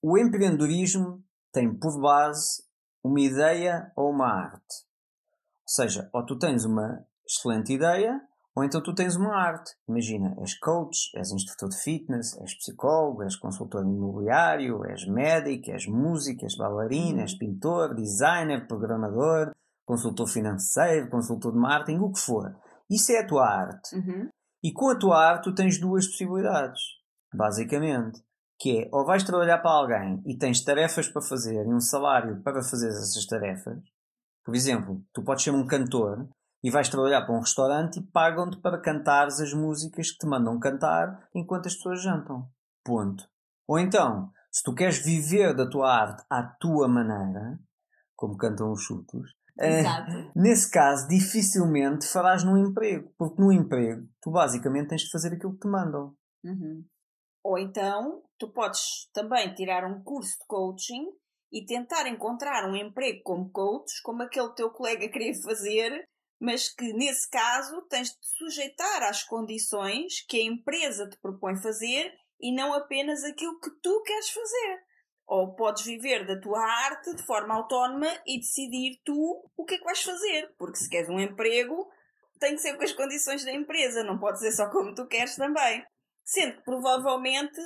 O empreendedorismo tem por base uma ideia ou uma arte. Ou seja, ou tu tens uma excelente ideia, ou então tu tens uma arte. Imagina, és coach, és instrutor de fitness, és psicólogo, és consultor imobiliário, és médico, és músico, és bailarina, és pintor, designer, programador, consultor financeiro, consultor de marketing, o que for. Isso é a tua arte. E com a tua arte tu tens duas possibilidades, basicamente. Que é, ou vais trabalhar para alguém e tens tarefas para fazer e um salário para fazer essas tarefas. Por exemplo, tu podes ser um cantor e vais trabalhar para um restaurante e pagam-te para cantares as músicas que te mandam cantar enquanto as pessoas jantam. Ponto. Ou então, se tu queres viver da tua arte à tua maneira, como cantam os chutos, Exato. Nesse caso, dificilmente farás num emprego, porque no emprego tu basicamente tens de fazer aquilo que te mandam. Uhum. Ou então, tu podes também tirar um curso de coaching e tentar encontrar um emprego como coach, como aquele teu colega queria fazer, mas que nesse caso tens de te sujeitar às condições que a empresa te propõe fazer e não apenas aquilo que tu queres fazer. Ou podes viver da tua arte de forma autónoma e decidir tu o que é que vais fazer. Porque se queres um emprego, tem que ser com as condições da empresa, não pode ser só como tu queres também. Sendo que provavelmente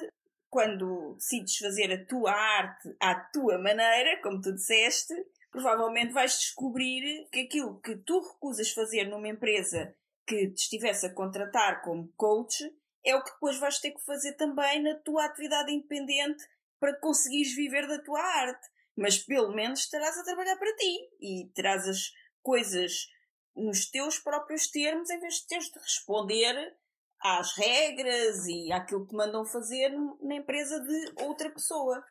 quando decides fazer a tua arte à tua maneira, como tu disseste, provavelmente vais descobrir que aquilo que tu recusas fazer numa empresa que te estivesse a contratar como coach é o que depois vais ter que fazer também na tua atividade independente para conseguires viver da tua arte. Mas pelo menos estarás a trabalhar para ti e terás as coisas nos teus próprios termos em vez de teres de responder às regras e àquilo que mandam fazer na empresa de outra pessoa.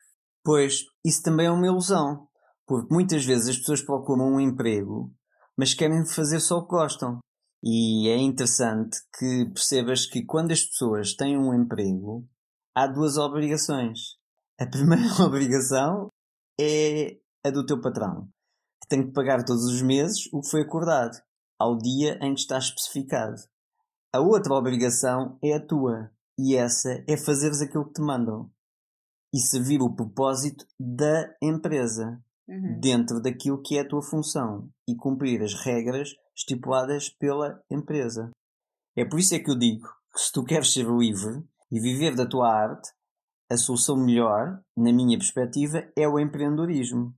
Pois, isso também é uma ilusão, porque muitas vezes as pessoas procuram um emprego, mas querem fazer só o que gostam. E é interessante que percebas que quando as pessoas têm um emprego, há duas obrigações. A primeira <laughs> obrigação é a do teu patrão, que tem que pagar todos os meses o que foi acordado, ao dia em que está especificado. A outra obrigação é a tua, e essa é fazeres aquilo que te mandam e servir o propósito da empresa Uhum. dentro daquilo que é a tua função e cumprir as regras estipuladas pela empresa. É por isso é que eu digo que se tu queres ser livre e viver da tua arte, a solução melhor, na minha perspectiva, é o empreendedorismo.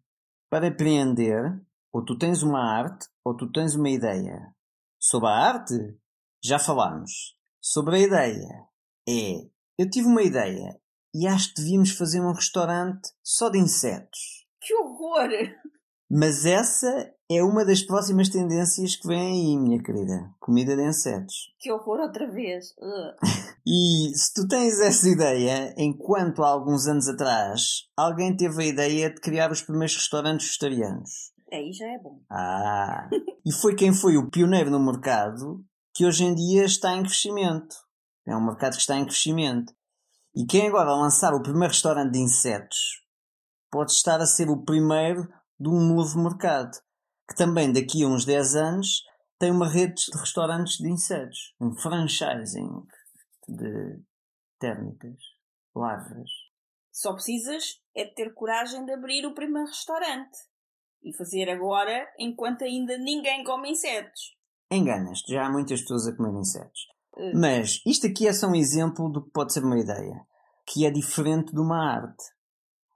Para empreender, ou tu tens uma arte ou tu tens uma ideia. Sobre a arte, já falámos. Sobre a ideia, é eu tive uma ideia e acho que devíamos fazer um restaurante só de insetos. Que horror! Mas essa é uma das próximas tendências que vem aí, minha querida. Comida de insetos. Que horror outra vez! E se tu tens essa ideia, enquanto há alguns anos atrás alguém teve a ideia de criar os primeiros restaurantes vegetarianos. Aí já é bom. Ah! E foi quem foi o pioneiro no mercado que hoje em dia está em crescimento. É um mercado que está em crescimento. E quem agora lançar o primeiro restaurante de insetos pode estar a ser o primeiro de um novo mercado. Que também daqui a uns 10 anos tem uma rede de restaurantes de insetos. Um franchising de térmitas, larvas. Só precisas é de ter coragem de abrir o primeiro restaurante. E fazer agora enquanto ainda ninguém come insetos. Enganas-te, já há muitas pessoas a comer insetos. Eh, Mas isto aqui é só um exemplo do que pode ser uma ideia, que é diferente de uma arte.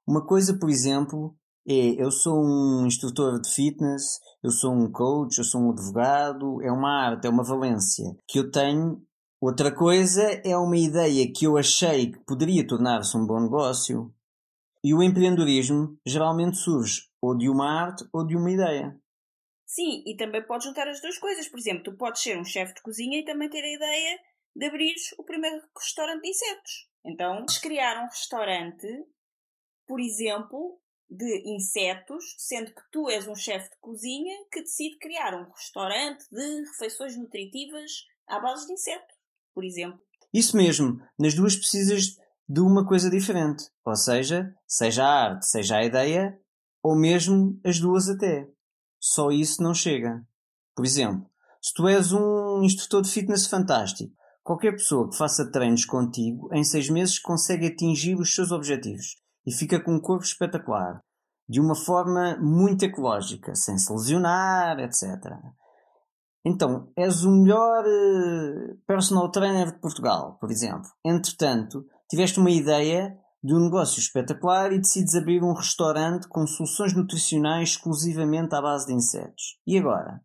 Uma coisa, por exemplo, é eu sou um instrutor de fitness, eu sou um coach, eu sou um advogado, é uma arte, é uma valência que eu tenho. Outra coisa é uma ideia que eu achei que poderia tornar-se um bom negócio. E o empreendedorismo geralmente surge ou de uma arte ou de uma ideia. Sim, e também podes juntar as duas coisas. Por exemplo, tu podes ser um chefe de cozinha e também ter a ideia de abrir o primeiro restaurante de insetos. Então, podes criar um restaurante, por exemplo, de insetos, sendo que tu és um chefe de cozinha que decide criar um restaurante de refeições nutritivas à base de insetos, por exemplo. Isso mesmo, nas duas precisas de uma coisa diferente. Ou seja, seja a arte, seja a ideia, ou mesmo as duas até. Só isso não chega. Por exemplo, se tu és um instrutor de fitness fantástico, qualquer pessoa que faça treinos contigo, em seis meses consegue atingir os seus objetivos e fica com um corpo espetacular, de uma forma muito ecológica, sem se lesionar, etc. Então, és o melhor eh, personal trainer de Portugal, por exemplo. Entretanto, tiveste uma ideia de um negócio espetacular e decides abrir um restaurante com soluções nutricionais exclusivamente à base de insetos. E agora?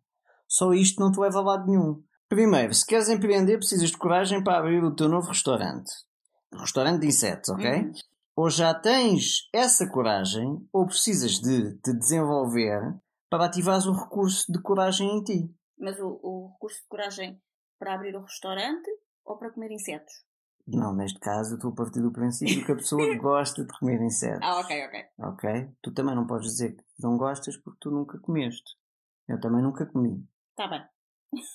Só isto não te leva a lado nenhum. Primeiro, se queres empreender, precisas de coragem para abrir o teu novo restaurante. Restaurante de insetos, ok? Uhum. Ou já tens essa coragem, ou precisas de te desenvolver para ativares o recurso de coragem em ti. Mas o, o recurso de coragem para abrir o restaurante ou para comer insetos? Não, neste caso, eu estou a partir do princípio que a pessoa <laughs> gosta de comer insetos. Ah, ok, ok. Ok? Tu também não podes dizer que não gostas porque tu nunca comeste. Eu também nunca comi. Está bem.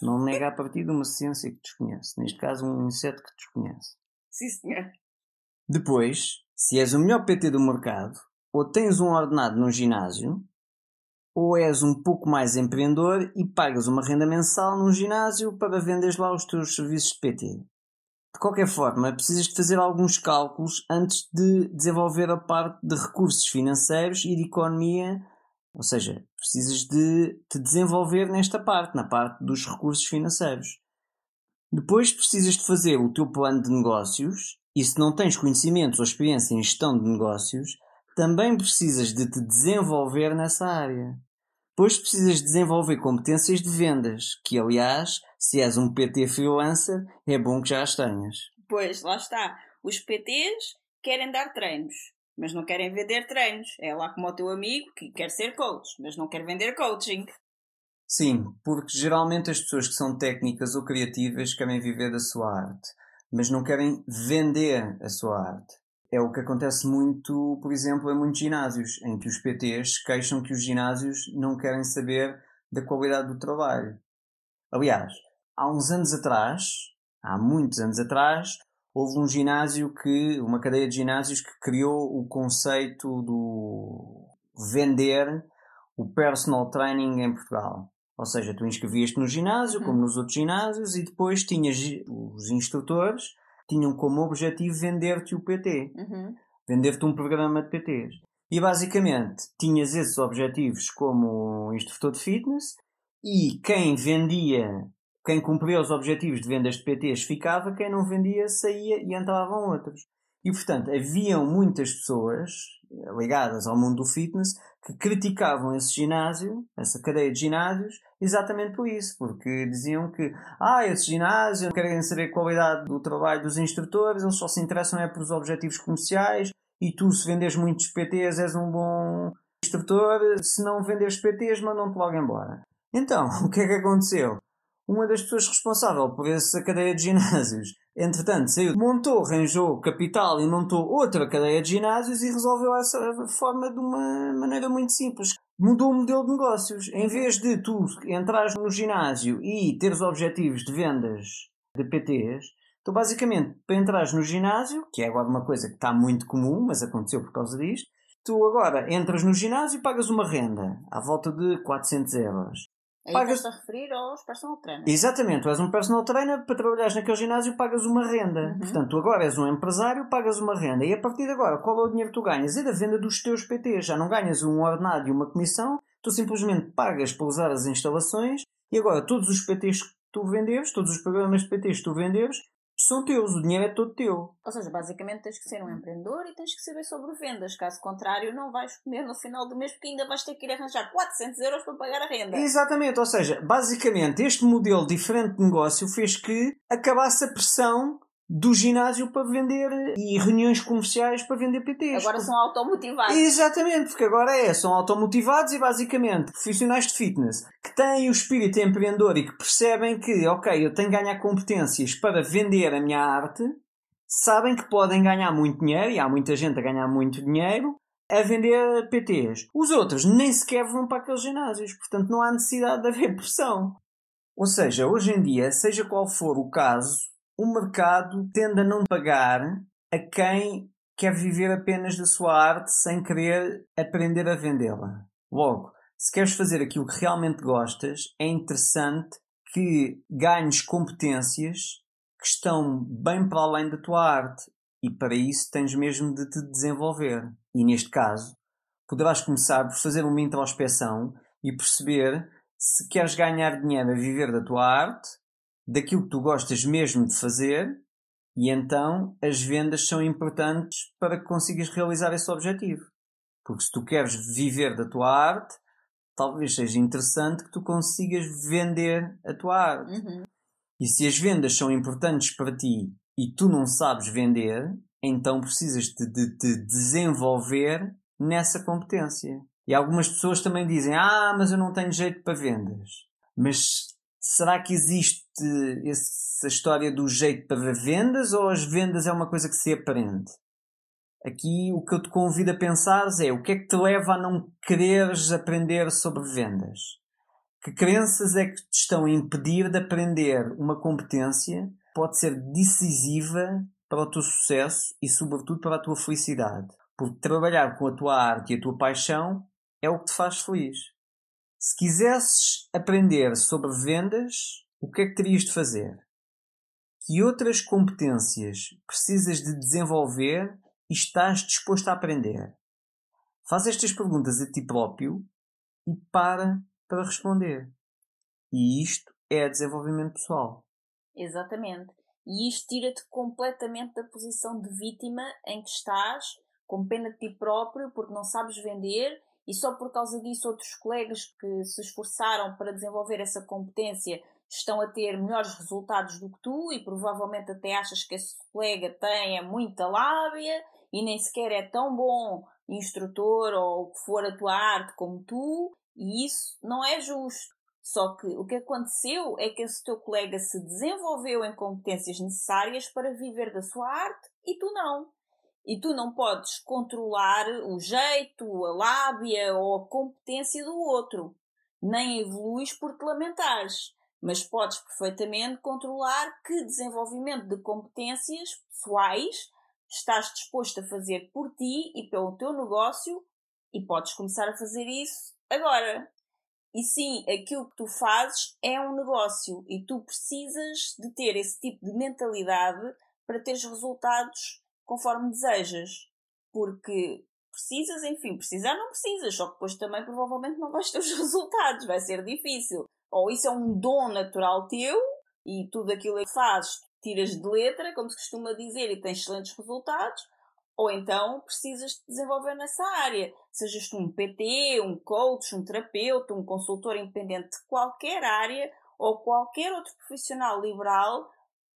Não nega <laughs> a partir de uma ciência que desconhece. Neste caso, um inseto que desconhece. Sim, senhor. Depois, se és o melhor PT do mercado, ou tens um ordenado num ginásio, ou és um pouco mais empreendedor e pagas uma renda mensal num ginásio para venderes lá os teus serviços de PT. De qualquer forma, precisas de fazer alguns cálculos antes de desenvolver a parte de recursos financeiros e de economia, ou seja, precisas de te desenvolver nesta parte, na parte dos recursos financeiros. Depois precisas de fazer o teu plano de negócios e se não tens conhecimentos ou experiência em gestão de negócios, também precisas de te desenvolver nessa área. Depois precisas desenvolver competências de vendas, que aliás, se és um PT freelancer, é bom que já as tenhas. Pois, lá está. Os PTs querem dar treinos, mas não querem vender treinos. É lá como o teu amigo que quer ser coach, mas não quer vender coaching. Sim, porque geralmente as pessoas que são técnicas ou criativas querem viver da sua arte, mas não querem vender a sua arte. É o que acontece muito, por exemplo, em muitos ginásios, em que os PTs queixam que os ginásios não querem saber da qualidade do trabalho. Aliás, há uns anos atrás, há muitos anos atrás, houve um ginásio que, uma cadeia de ginásios que criou o conceito do vender o personal training em Portugal. Ou seja, tu inscrevias-te no ginásio, como nos outros ginásios, e depois tinhas os instrutores tinham como objetivo vender-te o PT. Uhum. Vender-te um programa de PTs. E basicamente tinhas esses objetivos como instrutor de fitness e quem vendia, quem cumpria os objetivos de vendas de PTs ficava, quem não vendia saía e entravam outros. E portanto haviam muitas pessoas ligadas ao mundo do fitness que criticavam esse ginásio, essa cadeia de ginásios, exatamente por isso, porque diziam que, ah, esse ginásio querem saber a qualidade do trabalho dos instrutores, eles só se interessam é pelos objetivos comerciais e tu, se vendes muitos PTs, és um bom instrutor, se não vendes PTs, mandam-te logo embora. Então, <laughs> o que é que aconteceu? Uma das pessoas responsável por essa cadeia de ginásios Entretanto, saiu, montou, arranjou capital e montou outra cadeia de ginásios e resolveu essa forma de uma maneira muito simples. Mudou o modelo de negócios. Em vez de tu entrares no ginásio e teres objetivos de vendas de PTs, então basicamente, para entrares no ginásio, que é agora uma coisa que está muito comum, mas aconteceu por causa disto, tu agora entras no ginásio e pagas uma renda à volta de 400 euros. Pagas... estás a referir aos personal trainers. Exatamente, tu és um personal trainer, para trabalhares naquele ginásio pagas uma renda. Uhum. Portanto, tu agora és um empresário, pagas uma renda. E a partir de agora, qual é o dinheiro que tu ganhas? É da venda dos teus PTs. Já não ganhas um ordenado e uma comissão, tu simplesmente pagas para usar as instalações e agora todos os PTs que tu venderes, todos os programas de PTs que tu venderes, são teus, o dinheiro é todo teu. Ou seja, basicamente tens que ser um empreendedor e tens que saber sobre vendas. Caso contrário, não vais comer no final do mês porque ainda vais ter que ir arranjar 400 euros para pagar a renda. Exatamente, ou seja, basicamente este modelo diferente de negócio fez que acabasse a pressão do ginásio para vender e reuniões comerciais para vender PTs. Agora são automotivados. Exatamente, porque agora é, são automotivados e basicamente profissionais de fitness que têm o espírito empreendedor e que percebem que, ok, eu tenho que ganhar competências para vender a minha arte, sabem que podem ganhar muito dinheiro e há muita gente a ganhar muito dinheiro a vender PTs. Os outros nem sequer vão para aqueles ginásios, portanto não há necessidade de haver pressão. Ou seja, hoje em dia, seja qual for o caso, o mercado tende a não pagar a quem quer viver apenas da sua arte sem querer aprender a vendê-la. Logo, se queres fazer aquilo que realmente gostas, é interessante que ganhes competências que estão bem para além da tua arte e para isso tens mesmo de te desenvolver. E neste caso, poderás começar por fazer uma introspeção e perceber se queres ganhar dinheiro a viver da tua arte daquilo que tu gostas mesmo de fazer e então as vendas são importantes para que consigas realizar esse objetivo. Porque se tu queres viver da tua arte, talvez seja interessante que tu consigas vender a tua arte. Uhum. E se as vendas são importantes para ti e tu não sabes vender, então precisas de, de, de desenvolver nessa competência. E algumas pessoas também dizem: Ah, mas eu não tenho jeito para vendas. Mas será que existe essa história do jeito para vendas ou as vendas é uma coisa que se aprende? Aqui o que eu te convido a pensar é o que é que te leva a não quereres aprender sobre vendas? Que crenças é que te estão a impedir de aprender uma competência que pode ser decisiva para o teu sucesso e, sobretudo, para a tua felicidade. Porque trabalhar com a tua arte e a tua paixão é o que te faz feliz. Se quisesses aprender sobre vendas, o que é que terias de fazer? Que outras competências precisas de desenvolver e estás disposto a aprender? Faz estas perguntas a ti próprio e para para responder. E isto é desenvolvimento pessoal. Exatamente. E isto tira-te completamente da posição de vítima em que estás, com pena de ti próprio, porque não sabes vender e só por causa disso outros colegas que se esforçaram para desenvolver essa competência estão a ter melhores resultados do que tu e provavelmente até achas que esse colega tem muita lábia e nem sequer é tão bom instrutor ou o que for a tua arte como tu e isso não é justo. Só que o que aconteceu é que esse teu colega se desenvolveu em competências necessárias para viver da sua arte e tu não. E tu não podes controlar o jeito, a lábia ou a competência do outro. Nem evoluís por te lamentares. Mas podes perfeitamente controlar que desenvolvimento de competências pessoais estás disposto a fazer por ti e pelo teu negócio e podes começar a fazer isso agora. E sim, aquilo que tu fazes é um negócio e tu precisas de ter esse tipo de mentalidade para teres resultados conforme desejas. Porque precisas, enfim, precisar não precisas, só que depois também provavelmente não vais ter os <laughs> resultados, vai ser difícil. Ou isso é um dom natural teu e tudo aquilo que fazes tiras de letra, como se costuma dizer, e tens excelentes resultados, ou então precisas te desenvolver nessa área. Sejas tu um PT, um coach, um terapeuta, um consultor independente de qualquer área ou qualquer outro profissional liberal,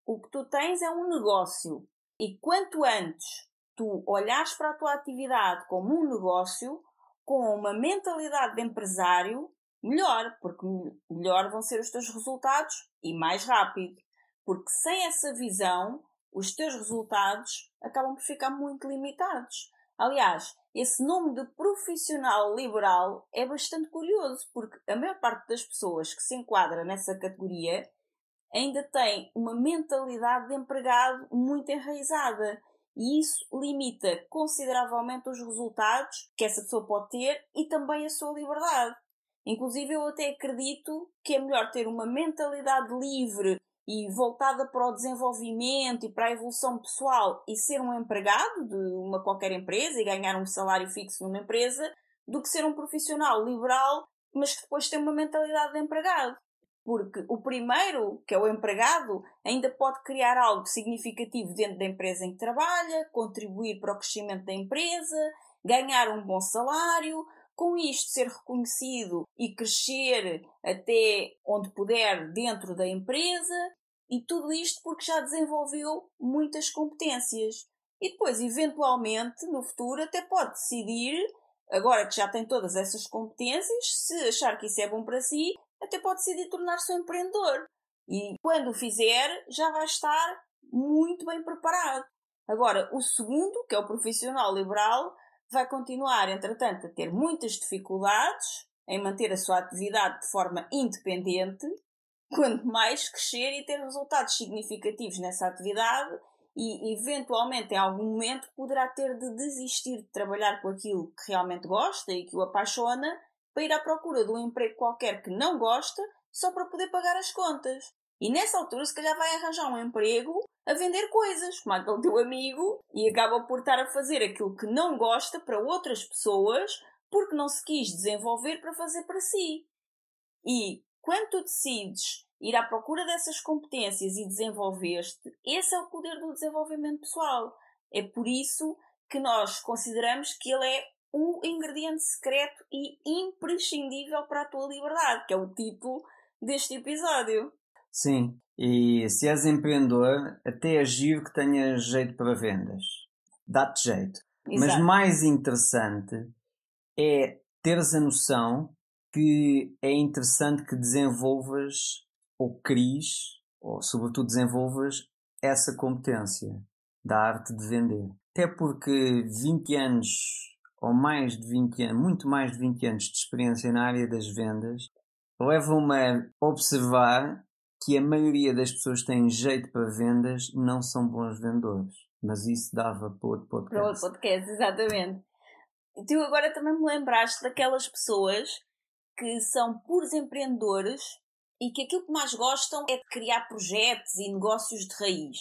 o que tu tens é um negócio. E quanto antes tu olhares para a tua atividade como um negócio, com uma mentalidade de empresário, melhor, porque melhor vão ser os teus resultados e mais rápido. Porque sem essa visão, os teus resultados acabam por ficar muito limitados. Aliás, esse nome de profissional liberal é bastante curioso, porque a maior parte das pessoas que se enquadra nessa categoria ainda tem uma mentalidade de empregado muito enraizada. E isso limita consideravelmente os resultados que essa pessoa pode ter e também a sua liberdade. Inclusive, eu até acredito que é melhor ter uma mentalidade livre e voltada para o desenvolvimento e para a evolução pessoal e ser um empregado de uma qualquer empresa e ganhar um salário fixo numa empresa do que ser um profissional liberal, mas que depois tem uma mentalidade de empregado. Porque o primeiro, que é o empregado, ainda pode criar algo significativo dentro da empresa em que trabalha, contribuir para o crescimento da empresa, ganhar um bom salário, com isto ser reconhecido e crescer até onde puder dentro da empresa e tudo isto porque já desenvolveu muitas competências. E depois, eventualmente, no futuro, até pode decidir, agora que já tem todas essas competências, se achar que isso é bom para si, até pode decidir tornar-se um empreendedor. E quando o fizer, já vai estar muito bem preparado. Agora, o segundo, que é o profissional liberal, vai continuar, entretanto, a ter muitas dificuldades em manter a sua atividade de forma independente quanto mais crescer e ter resultados significativos nessa atividade e eventualmente em algum momento poderá ter de desistir de trabalhar com aquilo que realmente gosta e que o apaixona para ir à procura de um emprego qualquer que não gosta só para poder pagar as contas. E nessa altura se calhar vai arranjar um emprego a vender coisas, como aquele teu amigo, e acaba por estar a fazer aquilo que não gosta para outras pessoas porque não se quis desenvolver para fazer para si. E quando tu decides ir à procura dessas competências e desenvolver-te, esse é o poder do desenvolvimento pessoal. É por isso que nós consideramos que ele é o ingrediente secreto e imprescindível para a tua liberdade, que é o título deste episódio. Sim, e se és empreendedor, até é giro que tenhas jeito para vendas. Dá-te jeito. Exato. Mas mais interessante é teres a noção que é interessante que desenvolvas ou cries, ou sobretudo desenvolvas essa competência da arte de vender. Até porque 20 anos ou mais de 20 anos, muito mais de 20 anos de experiência na área das vendas levam-me a observar que a maioria das pessoas têm jeito para vendas não são bons vendedores. Mas isso dava para outro podcast. Para outro podcast, exatamente. Tu agora também me lembraste daquelas pessoas que são puros empreendedores e que aquilo que mais gostam é de criar projetos e negócios de raiz.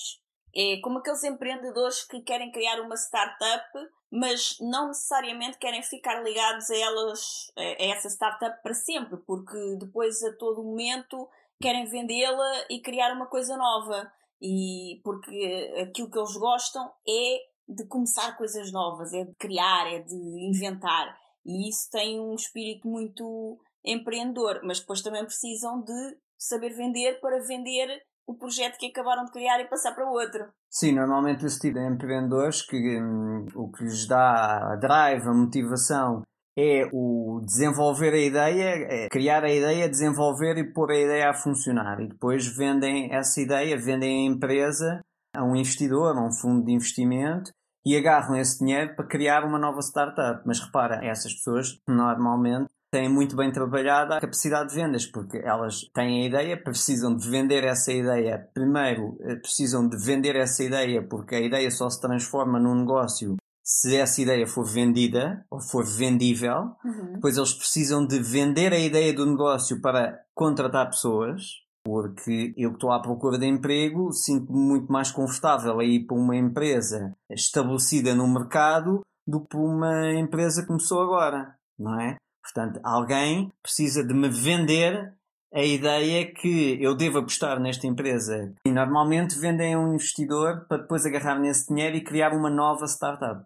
É como aqueles empreendedores que querem criar uma startup, mas não necessariamente querem ficar ligados a elas, a essa startup para sempre, porque depois a todo momento querem vendê-la e criar uma coisa nova. E porque aquilo que eles gostam é de começar coisas novas, é de criar, é de inventar. E isso tem um espírito muito empreendedor, mas depois também precisam de saber vender para vender o projeto que acabaram de criar e passar para outro. Sim, normalmente esse tipo de empreendedores que hum, o que lhes dá a drive, a motivação é o desenvolver a ideia, é criar a ideia, desenvolver e pôr a ideia a funcionar. E depois vendem essa ideia, vendem a empresa a um investidor, a um fundo de investimento e agarram esse dinheiro para criar uma nova startup. Mas repara, essas pessoas normalmente têm muito bem trabalhada a capacidade de vendas, porque elas têm a ideia, precisam de vender essa ideia. Primeiro, eh, precisam de vender essa ideia, porque a ideia só se transforma num negócio se essa ideia for vendida ou for vendível. Uhum. Depois, eles precisam de vender a ideia do negócio para contratar pessoas. Porque eu que estou à procura de emprego sinto-me muito mais confortável a ir para uma empresa estabelecida no mercado do que para uma empresa que começou agora, não é? Portanto, alguém precisa de me vender a ideia que eu devo apostar nesta empresa. E normalmente vendem a um investidor para depois agarrar nesse dinheiro e criar uma nova startup.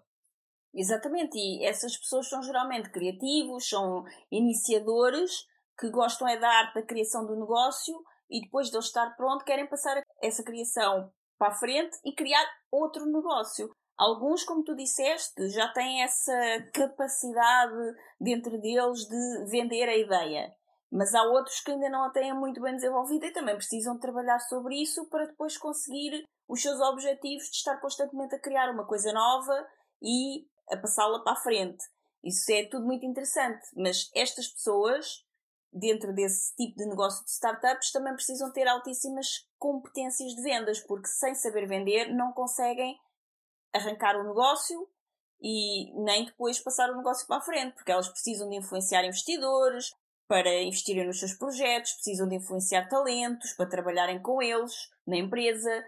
Exatamente, e essas pessoas são geralmente criativos, são iniciadores que gostam é da arte da criação do negócio e depois de ele estar pronto querem passar essa criação para a frente e criar outro negócio. Alguns, como tu disseste, já têm essa capacidade dentro deles de vender a ideia. Mas há outros que ainda não a têm muito bem desenvolvida e também precisam trabalhar sobre isso para depois conseguir os seus objetivos de estar constantemente a criar uma coisa nova e a passá-la para a frente. Isso é tudo muito interessante, mas estas pessoas, dentro desse tipo de negócio de startups, também precisam ter altíssimas competências de vendas, porque sem saber vender não conseguem arrancar o negócio e nem depois passar o negócio para a frente, porque elas precisam de influenciar investidores para investirem nos seus projetos, precisam de influenciar talentos para trabalharem com eles na empresa.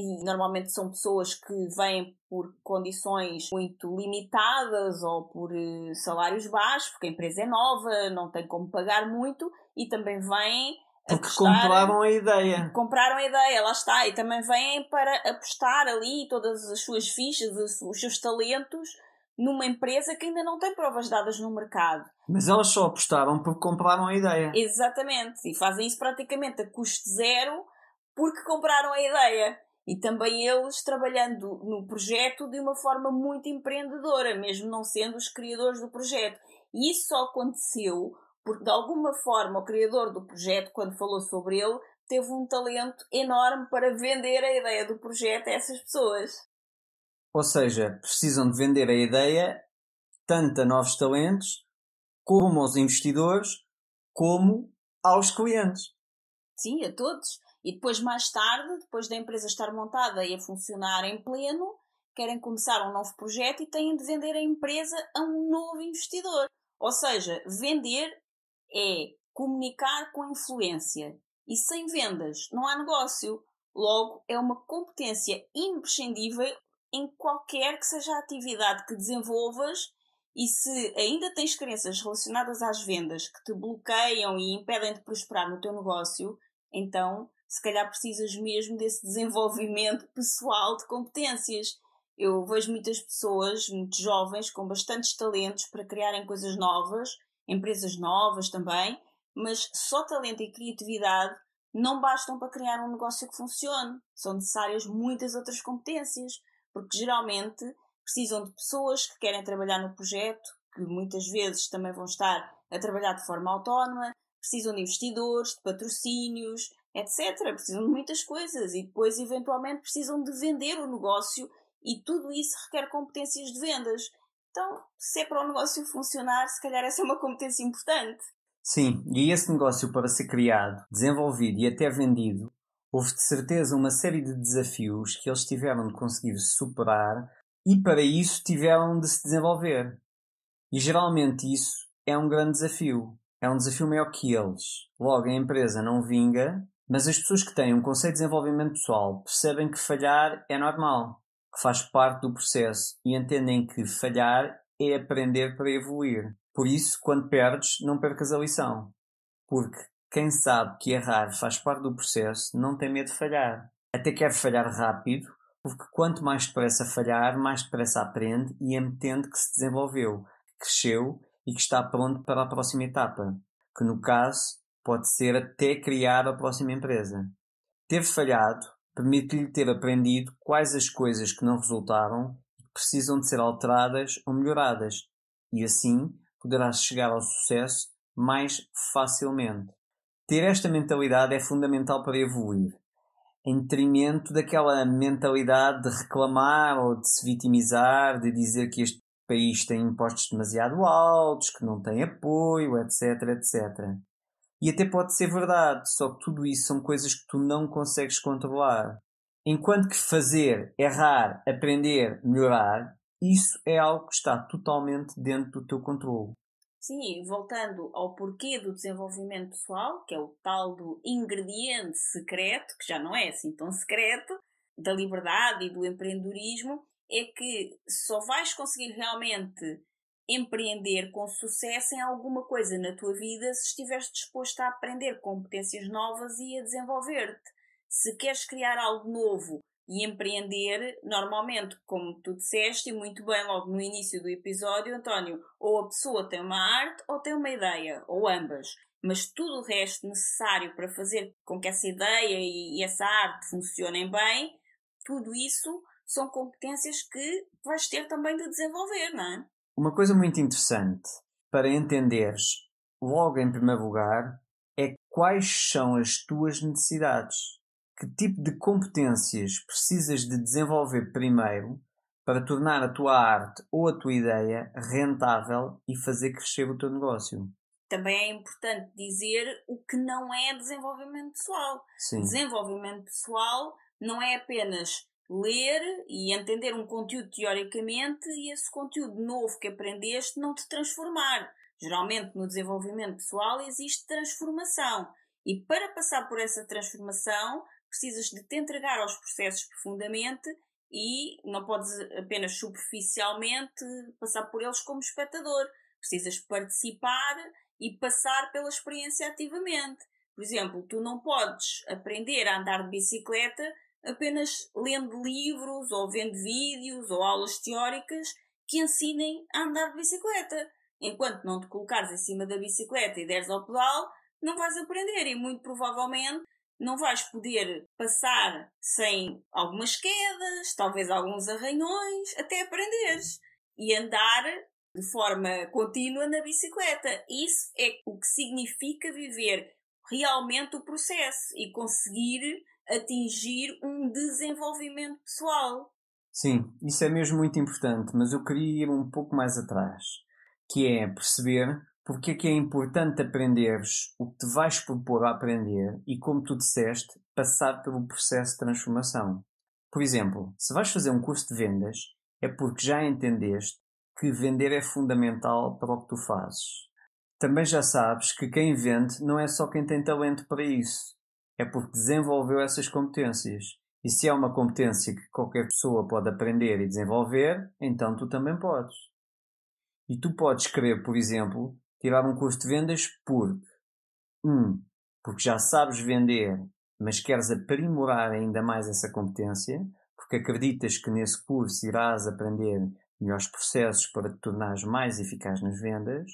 E normalmente são pessoas que vêm por condições muito limitadas ou por eh, salários baixos, porque a empresa é nova, não tem como pagar muito, e também vêm porque apostar, compraram a ideia. Compraram a ideia, lá está. E também vêm para apostar ali todas as suas fichas, os seus talentos numa empresa que ainda não tem provas dadas no mercado. Mas elas só apostaram porque compraram a ideia. Exatamente. E fazem isso praticamente a custo zero porque compraram a ideia. E também eles trabalhando no projeto de uma forma muito empreendedora, mesmo não sendo os criadores do projeto. E isso só aconteceu porque de alguma forma o criador do projeto, quando falou sobre ele, teve um talento enorme para vender a ideia do projeto a essas pessoas. Ou seja, precisam de vender a ideia tanto a novos talentos, como aos investidores, como aos clientes. Sim, a todos. E depois, mais tarde, depois da empresa estar montada e a funcionar em pleno, querem começar um novo projeto e têm de vender a empresa a um novo investidor. Ou seja, vender é comunicar com influência. E sem vendas não há negócio. Logo, é uma competência imprescindível em qualquer que seja a atividade que desenvolvas. E se ainda tens crenças relacionadas às vendas que te bloqueiam e impedem de prosperar no teu negócio, então se calhar precisas mesmo desse <laughs> desenvolvimento pessoal de competências. Eu vejo muitas pessoas, muito jovens, com bastantes talentos para criarem coisas novas empresas novas também, mas só talento e criatividade não bastam para criar um negócio que funcione. São necessárias muitas outras competências, porque geralmente precisam de pessoas que querem trabalhar no projeto, que muitas vezes também vão estar a trabalhar de forma autónoma, precisam de investidores, de patrocínios, etc. Precisam de muitas coisas e depois, eventualmente, precisam de vender o negócio e tudo isso requer competências de vendas. Então, se é para o negócio funcionar, se calhar essa é uma competência importante. Sim, e esse negócio para ser criado, desenvolvido e até vendido, houve de certeza uma série de desafios que eles tiveram de conseguir superar e para isso tiveram de se desenvolver. E geralmente isso é um grande desafio. É um desafio maior que eles. Logo, a empresa não vinga, mas as pessoas que têm um conceito de desenvolvimento pessoal percebem que falhar é normal, que faz parte do processo e entendem que falhar é aprender para evoluir. Por isso, quando perdes, não percas a lição. Porque quem sabe que errar faz parte do processo não tem medo de falhar. Até quer falhar rápido, porque quanto mais depressa falhar, mais depressa aprende e entende que se desenvolveu, que cresceu e que está pronto para a próxima etapa, que no caso pode ser até criar a próxima empresa. Ter falhado permite-lhe ter aprendido quais as coisas que não resultaram e que precisam de ser alteradas ou melhoradas, e assim poderá chegar ao sucesso mais facilmente. Ter esta mentalidade é fundamental para evoluir, em detrimento daquela mentalidade de reclamar ou de se vitimizar, de dizer que este país tem impostos demasiado altos, que não tem apoio, etc, etc. E até pode ser verdade, só que tudo isso são coisas que tu não consegues controlar. Enquanto que fazer, errar, aprender, melhorar, isso é algo que está totalmente dentro do teu controle. Sim, voltando ao porquê do desenvolvimento pessoal, que é o tal do ingrediente secreto, que já não é assim tão secreto, da liberdade e do empreendedorismo, é que só vais conseguir realmente empreender com sucesso em alguma coisa na tua vida se estiveres disposto a aprender competências novas e a desenvolver-te. Se queres criar algo novo e empreender, normalmente, como tu disseste e muito bem logo no início do episódio, António, ou a pessoa tem uma arte ou tem uma ideia, ou ambas. Mas tudo o resto necessário para fazer com que essa ideia e essa arte funcionem bem, tudo isso são competências que vais ter também de desenvolver, não é? Uma coisa muito interessante para entenderes, logo em primeiro lugar, é quais são as tuas necessidades. Que tipo de competências precisas de desenvolver primeiro para tornar a tua arte ou a tua ideia rentável e fazer crescer o teu negócio. Também é importante dizer o que não é desenvolvimento pessoal. Sim. Desenvolvimento pessoal não é apenas ler e entender um conteúdo teoricamente e esse conteúdo novo que aprendeste não te transformar. Geralmente no desenvolvimento pessoal existe transformação e para passar por essa transformação precisas de te entregar aos processos profundamente e não podes apenas superficialmente passar por eles como espectador. Precisas participar e passar pela experiência ativamente. Por exemplo, tu não podes aprender a andar de bicicleta apenas lendo livros ou vendo vídeos ou aulas teóricas que ensinem a andar de bicicleta. Enquanto não te colocares em cima da bicicleta e deres ao pedal, não vais aprender e muito provavelmente não vais poder passar sem algumas quedas, talvez alguns arranhões, até aprenderes e andar de forma contínua na bicicleta. Isso é o que significa viver realmente o processo e conseguir atingir um desenvolvimento pessoal. Sim, isso é mesmo muito importante, mas eu queria ir um pouco mais atrás, que é perceber porque é que é importante aprenderes o que te vais propor a aprender e, como tu disseste, passar pelo processo de transformação. Por exemplo, se vais fazer um curso de vendas, é porque já entendeste que vender é fundamental para o que tu fazes. Também já sabes que quem vende não é só quem tem talento para isso é porque desenvolveu essas competências. E se é uma competência que qualquer pessoa pode aprender e desenvolver, então tu também podes. E tu podes querer, por exemplo, tirar um curso de vendas porque 1. Um, porque já sabes vender, mas queres aprimorar ainda mais essa competência, porque acreditas que nesse curso irás aprender melhores processos para te tornares mais eficaz nas vendas.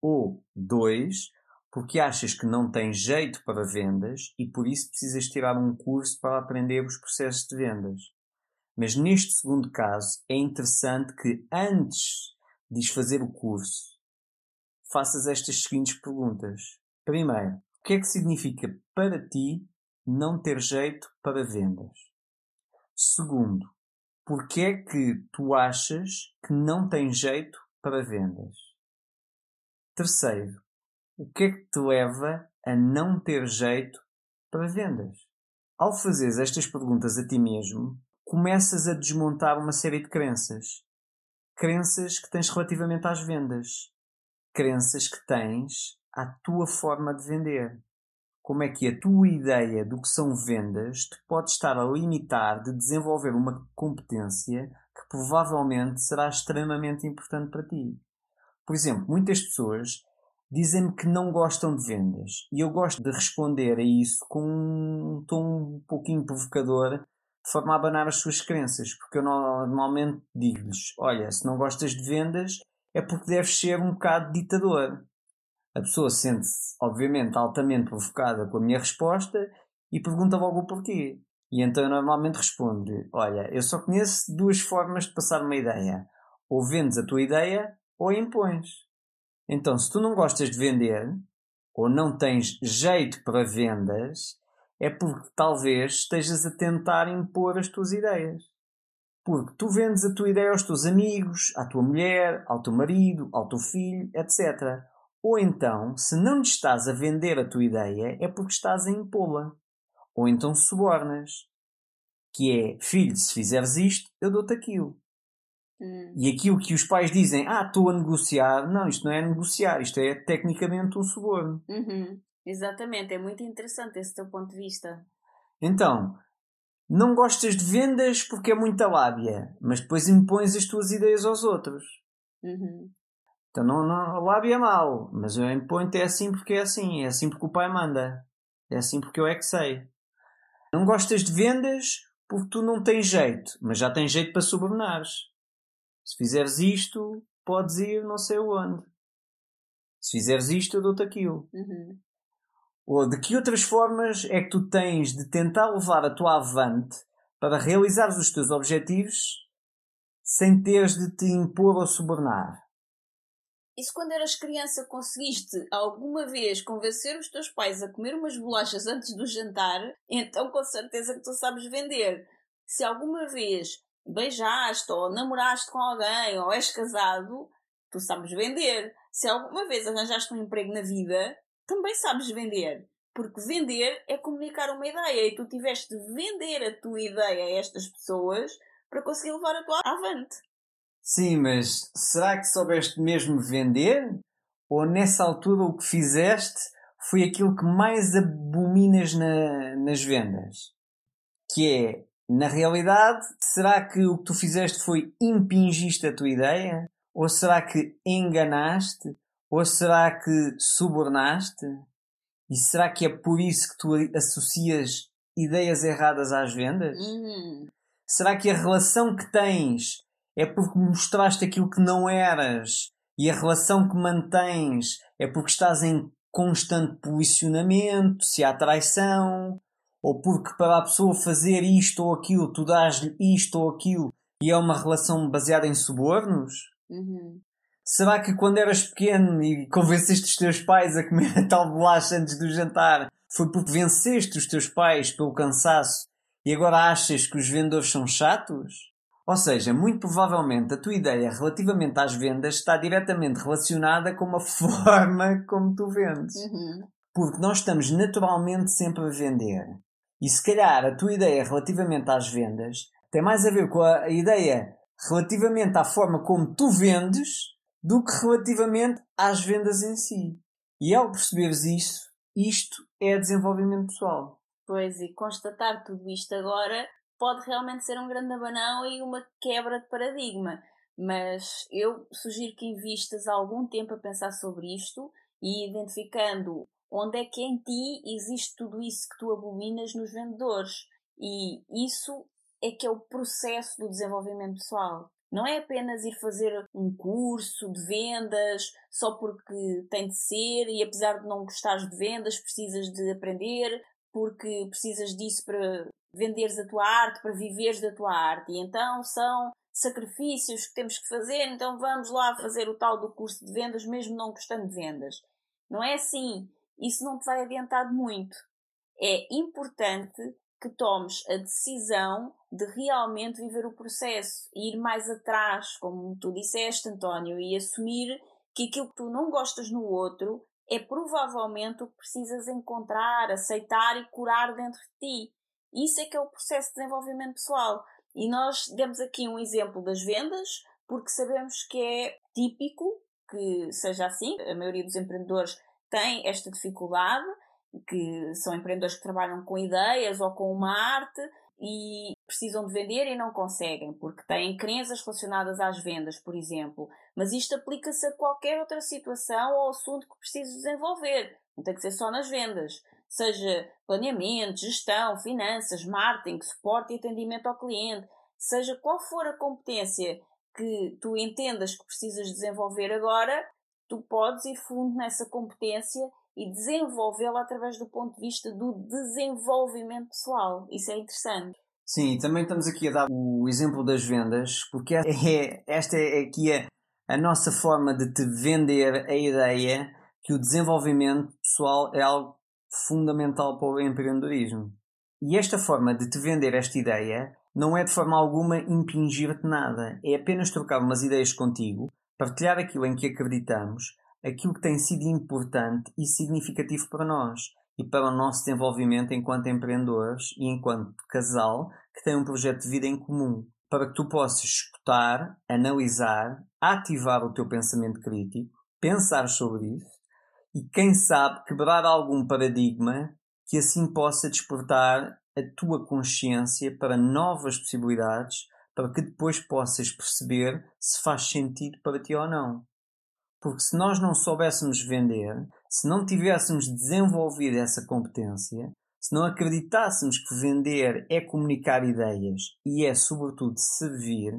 Ou 2 porque achas que não tens jeito para vendas e por isso precisas tirar um curso para aprender os processos de vendas. Mas neste segundo caso é interessante que antes de fazer o curso faças estas seguintes perguntas. Primeiro, o que é que significa para ti não ter jeito para vendas? Segundo, porque é que tu achas que não tem jeito para vendas? Terceiro, o que é que te leva a não ter jeito para vendas? Ao fazeres estas perguntas a ti mesmo, começas a desmontar uma série de crenças. Crenças que tens relativamente às vendas. Crenças que tens à tua forma de vender. Como é que a tua ideia do que são vendas te pode estar a limitar de desenvolver uma competência que provavelmente será extremamente importante para ti. Por exemplo, muitas pessoas dizem-me que não gostam de vendas e eu gosto de responder a isso com um tom um pouquinho provocador, de forma a abanar as suas crenças, porque eu normalmente digo-lhes: Olha, se não gostas de vendas é porque deves ser um bocado ditador. A pessoa sente-se, obviamente, altamente provocada com a minha resposta e pergunta logo o porquê. E então eu normalmente respondo: Olha, eu só conheço duas formas de passar uma ideia. Ou vendes a tua ideia ou impões. Então, se tu não gostas de vender, ou não tens jeito para vendas, é porque talvez estejas a tentar impor as tuas ideias. Porque tu vendes a tua ideia aos teus amigos, à tua mulher, ao teu marido, ao teu filho, etc. Ou então, se não estás a vender a tua ideia, é porque estás a impô-la. Ou então subornas. Que é, filho, se fizeres isto, eu dou-te aquilo. Hum. E aquilo que os pais dizem, ah, estou a negociar, não, isto não é negociar, isto é tecnicamente um suborno. Uhum. Exatamente, é muito interessante esse teu ponto de vista. Então, não gostas de vendas porque é muita lábia, mas depois impões as tuas ideias aos outros. Uhum. Então, não, não, a lábia é mau, mas eu imponho-te é assim porque é assim, é assim porque o pai manda, é assim porque eu é que sei. Não gostas de vendas porque tu não tens jeito, mas já tens jeito para subornares. Se fizeres isto, podes ir não sei onde. Se fizeres isto, eu dou-te aquilo. Uhum. Ou de que outras formas é que tu tens de tentar levar a tua avante para realizares os teus objetivos sem teres de te impor ou subornar? E se quando eras criança conseguiste alguma vez convencer os teus pais a comer umas bolachas antes do jantar, então com certeza que tu sabes vender. Se alguma vez beijaste ou namoraste com alguém ou és casado, tu sabes vender. Se alguma vez arranjaste um emprego na vida, também sabes vender. Porque vender é comunicar uma ideia e tu tiveste de vender a tua ideia a estas pessoas para conseguir levar a tua avante. Sim, mas será que soubeste mesmo vender? Ou nessa altura o que fizeste foi aquilo que mais abominas na, nas vendas? Que é na realidade, será que o que tu fizeste foi impingiste a tua ideia? Ou será que enganaste? Ou será que subornaste? E será que é por isso que tu associas ideias erradas às vendas? Uhum. Será que a relação que tens é porque mostraste aquilo que não eras? E a relação que mantens é porque estás em constante posicionamento, se há traição, ou porque para a pessoa fazer isto ou aquilo, tu dás-lhe isto ou aquilo e é uma relação baseada em subornos? Uhum. Será que quando eras pequeno e convenceste os teus pais a comer a tal bolacha antes do jantar foi porque venceste os teus pais pelo cansaço e agora achas que os vendedores são chatos? Ou seja, muito provavelmente a tua ideia relativamente às vendas está diretamente relacionada com a <laughs> forma como tu vendes. Uhum. Porque nós estamos naturalmente sempre a vender. E se calhar a tua ideia relativamente às vendas tem mais a ver com a ideia relativamente à forma como tu vendes do que relativamente às vendas em si. E ao perceberes isso, isto é desenvolvimento pessoal. Pois, e constatar tudo isto agora pode realmente ser um grande abanão e uma quebra de paradigma. Mas eu sugiro que invistas algum tempo a pensar sobre isto e identificando onde é que em ti existe tudo isso que tu abominas nos vendedores. E isso é que é o processo do desenvolvimento pessoal. Não é apenas ir fazer um curso de vendas só porque tem de ser e apesar de não gostares de vendas, precisas de aprender porque precisas disso para venderes a tua arte, para viveres da tua arte. E então são sacrifícios que temos que fazer, então vamos lá fazer o tal do curso de vendas mesmo não gostando de vendas. Não é assim isso não te vai adiantar muito. É importante que tomes a decisão de realmente viver o processo ir mais atrás, como tu disseste, António, e assumir que aquilo que tu não gostas no outro é provavelmente o que precisas encontrar, aceitar e curar dentro de ti. Isso é que é o processo de desenvolvimento pessoal. E nós demos aqui um exemplo das vendas, porque sabemos que é típico que seja assim. A maioria dos empreendedores tem esta dificuldade, que são empreendedores que trabalham com ideias ou com uma arte e precisam de vender e não conseguem, porque têm crenças relacionadas às vendas, por exemplo. Mas isto aplica-se a qualquer outra situação ou assunto que precises desenvolver. Não tem que ser só nas vendas. Seja planeamento, gestão, finanças, marketing, suporte e atendimento ao cliente. Seja qual for a competência que tu entendas que precisas desenvolver agora, tu podes ir fundo nessa competência e desenvolvê-la através do ponto de vista do desenvolvimento pessoal. Isso é interessante. Sim, também estamos aqui a dar o exemplo das vendas, porque é, é, esta é aqui a, a nossa forma de te vender a ideia que o desenvolvimento pessoal é algo fundamental para o empreendedorismo. E esta forma de te vender esta ideia não é de forma alguma impingir-te nada, é apenas trocar umas ideias contigo, partilhar aquilo em que acreditamos, aquilo que tem sido importante e significativo para nós e para o nosso desenvolvimento enquanto empreendedores e enquanto casal que tem um projeto de vida em comum, para que tu possas escutar, analisar, ativar o teu pensamento crítico, pensar sobre isso e, quem sabe, quebrar algum paradigma que assim possa despertar a tua consciência para novas possibilidades, para que depois possas perceber se faz sentido para ti ou não. Porque se nós não soubéssemos vender, se não tivéssemos desenvolvido essa competência, se não acreditássemos que vender é comunicar ideias e é, sobretudo, servir,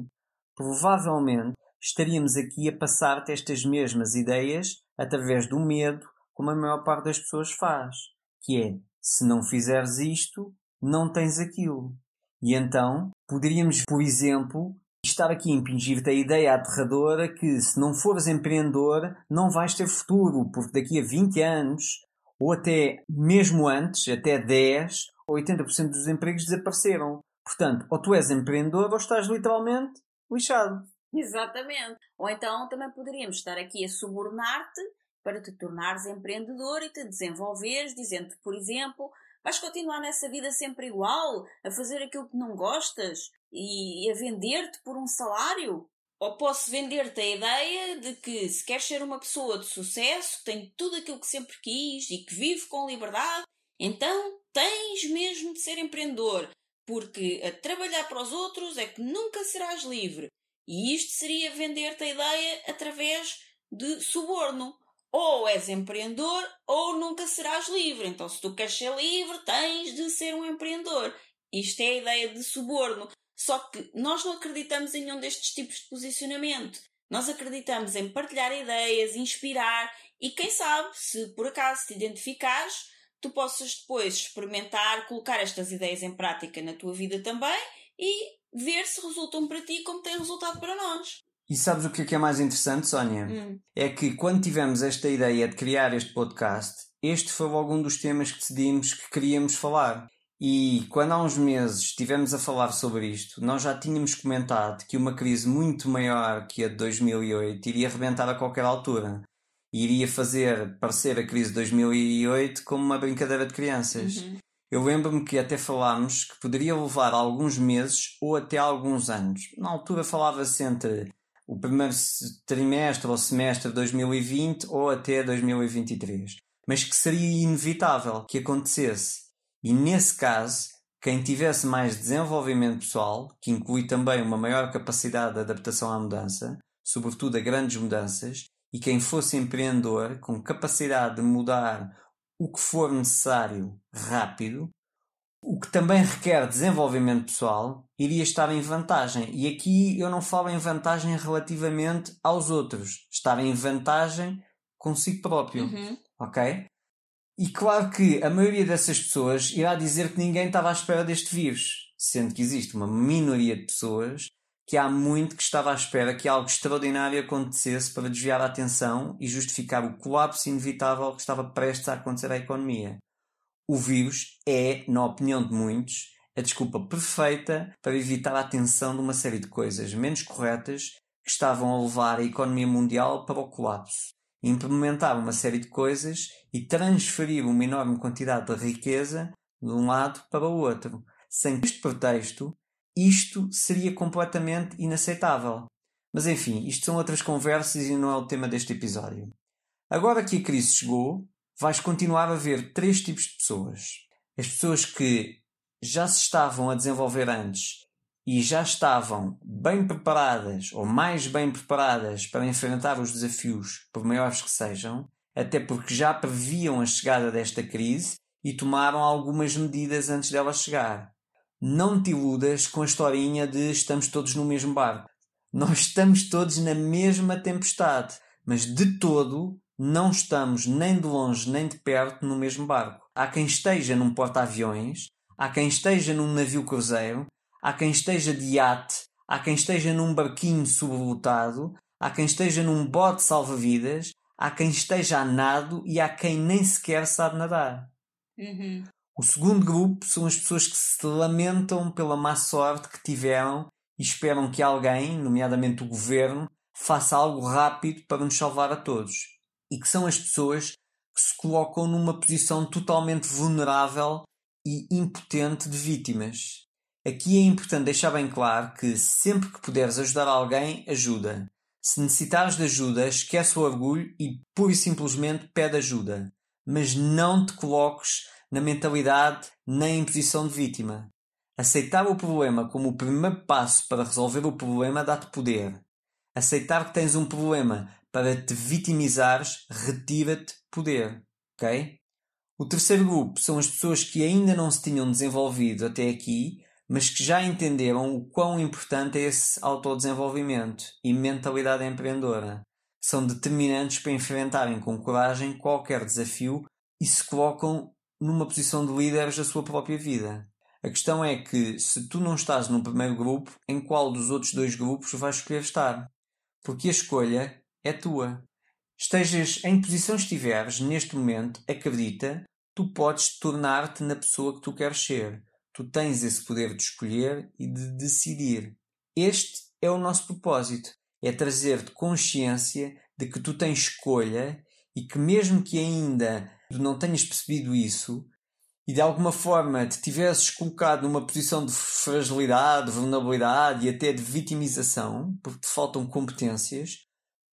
provavelmente estaríamos aqui a passar-te estas mesmas ideias através do medo, como a maior parte das pessoas faz, que é, se não fizeres isto, não tens aquilo. E então, poderíamos, por exemplo, estar aqui a impingir-te a ideia aterradora que se não fores empreendedor não vais ter futuro, porque daqui a 20 anos, ou até mesmo antes, até 10, 80% dos empregos desapareceram. Portanto, ou tu és empreendedor ou estás literalmente lixado. Exatamente. Ou então também poderíamos estar aqui a subornar-te para te tornares empreendedor e te desenvolveres, dizendo-te, por exemplo, Vais continuar nessa vida sempre igual, a fazer aquilo que não gostas e a vender-te por um salário? Ou posso vender-te a ideia de que se queres ser uma pessoa de sucesso, que tem tudo aquilo que sempre quis e que vive com liberdade, então tens mesmo de ser empreendedor, porque a trabalhar para os outros é que nunca serás livre. E isto seria vender-te a ideia através de suborno ou és empreendedor ou nunca serás livre. Então, se tu queres ser livre, tens de ser um empreendedor. Isto é a ideia de suborno. Só que nós não acreditamos em nenhum destes tipos de posicionamento. Nós acreditamos em partilhar ideias, inspirar e quem sabe, se por acaso te identificares, tu possas depois experimentar, colocar estas ideias em prática na tua vida também e ver se resultam para ti como têm resultado para nós. E sabes o que é, que é mais interessante, Sónia? Hum. É que quando tivemos esta ideia de criar este podcast, este foi algum dos temas que decidimos que queríamos falar. E quando há uns meses estivemos a falar sobre isto, nós já tínhamos comentado que uma crise muito maior que a de 2008 iria arrebentar a qualquer altura. E iria fazer parecer a crise de 2008 como uma brincadeira de crianças. Uhum. Eu lembro-me que até falámos que poderia levar alguns meses ou até alguns anos. Na altura falava-se entre o primeiro trimestre ou semestre de 2020 ou até 2023. Mas que seria inevitável que acontecesse. E nesse caso, quem tivesse mais desenvolvimento pessoal, que inclui também uma maior capacidade de adaptação à mudança, sobretudo a grandes mudanças, e quem fosse empreendedor com capacidade de mudar o que for necessário rápido, o que também requer desenvolvimento pessoal, iria estar em vantagem. E aqui eu não falo em vantagem relativamente aos outros, estar em vantagem consigo próprio. Uhum. Ok? E claro que a maioria dessas pessoas irá dizer que ninguém estava à espera deste vírus, sendo que existe uma minoria de pessoas que há muito que estava à espera que algo extraordinário acontecesse para desviar a atenção e justificar o colapso inevitável que estava prestes a acontecer à economia. O vírus é, na opinião de muitos, a desculpa perfeita para evitar a atenção de uma série de coisas menos corretas que estavam a levar a economia mundial para o colapso. implementar uma série de coisas e transferir uma enorme quantidade de riqueza de um lado para o outro. Sem este pretexto, isto seria completamente inaceitável. Mas enfim, isto são outras conversas e não é o tema deste episódio. Agora que a crise chegou, vais continuar a ver três tipos de pessoas. As pessoas que já se estavam a desenvolver antes e já estavam bem preparadas ou mais bem preparadas para enfrentar os desafios, por maiores que sejam, até porque já previam a chegada desta crise e tomaram algumas medidas antes dela chegar. Não te iludas com a historinha de estamos todos no mesmo barco. Nós estamos todos na mesma tempestade, mas de todo não estamos nem de longe nem de perto no mesmo barco. Há quem esteja num porta-aviões, há quem esteja num navio cruzeiro, há quem esteja de iate, há quem esteja num barquinho sublotado, há quem esteja num bote salva-vidas, há quem esteja a nado e há quem nem sequer sabe nadar. Uhum. O segundo grupo são as pessoas que se lamentam pela má sorte que tiveram e esperam que alguém, nomeadamente o governo, faça algo rápido para nos salvar a todos. E que são as pessoas que se colocam numa posição totalmente vulnerável e impotente de vítimas. Aqui é importante deixar bem claro que sempre que puderes ajudar alguém, ajuda. Se necessitares de ajuda, esquece o orgulho e pura e simplesmente pede ajuda. Mas não te coloques na mentalidade nem em posição de vítima. Aceitar o problema como o primeiro passo para resolver o problema dá-te poder. Aceitar que tens um problema para te vitimizares retira-te poder. Ok? O terceiro grupo são as pessoas que ainda não se tinham desenvolvido até aqui, mas que já entenderam o quão importante é esse autodesenvolvimento e mentalidade empreendedora. São determinantes para enfrentarem com coragem qualquer desafio e se colocam numa posição de líderes da sua própria vida. A questão é que, se tu não estás no primeiro grupo, em qual dos outros dois grupos vais escolher estar? Porque a escolha é tua. Estejas em posição estiveres neste momento, acredita, tu podes tornar-te na pessoa que tu queres ser Tu tens esse poder de escolher e de decidir. Este é o nosso propósito: é trazer-te consciência de que tu tens escolha e que, mesmo que ainda não tenhas percebido isso e de alguma forma te tivesses colocado numa posição de fragilidade, vulnerabilidade e até de vitimização, porque te faltam competências,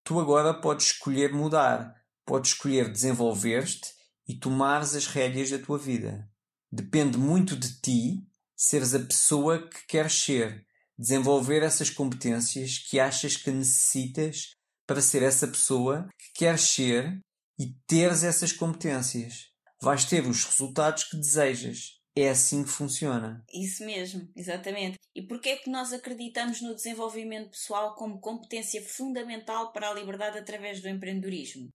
tu agora podes escolher mudar, podes escolher desenvolver-te e tomares as rédeas da tua vida. Depende muito de ti seres a pessoa que queres ser, desenvolver essas competências que achas que necessitas para ser essa pessoa que queres ser e teres essas competências. Vais ter os resultados que desejas. É assim que funciona. Isso mesmo, exatamente. E porquê é que nós acreditamos no desenvolvimento pessoal como competência fundamental para a liberdade através do empreendedorismo?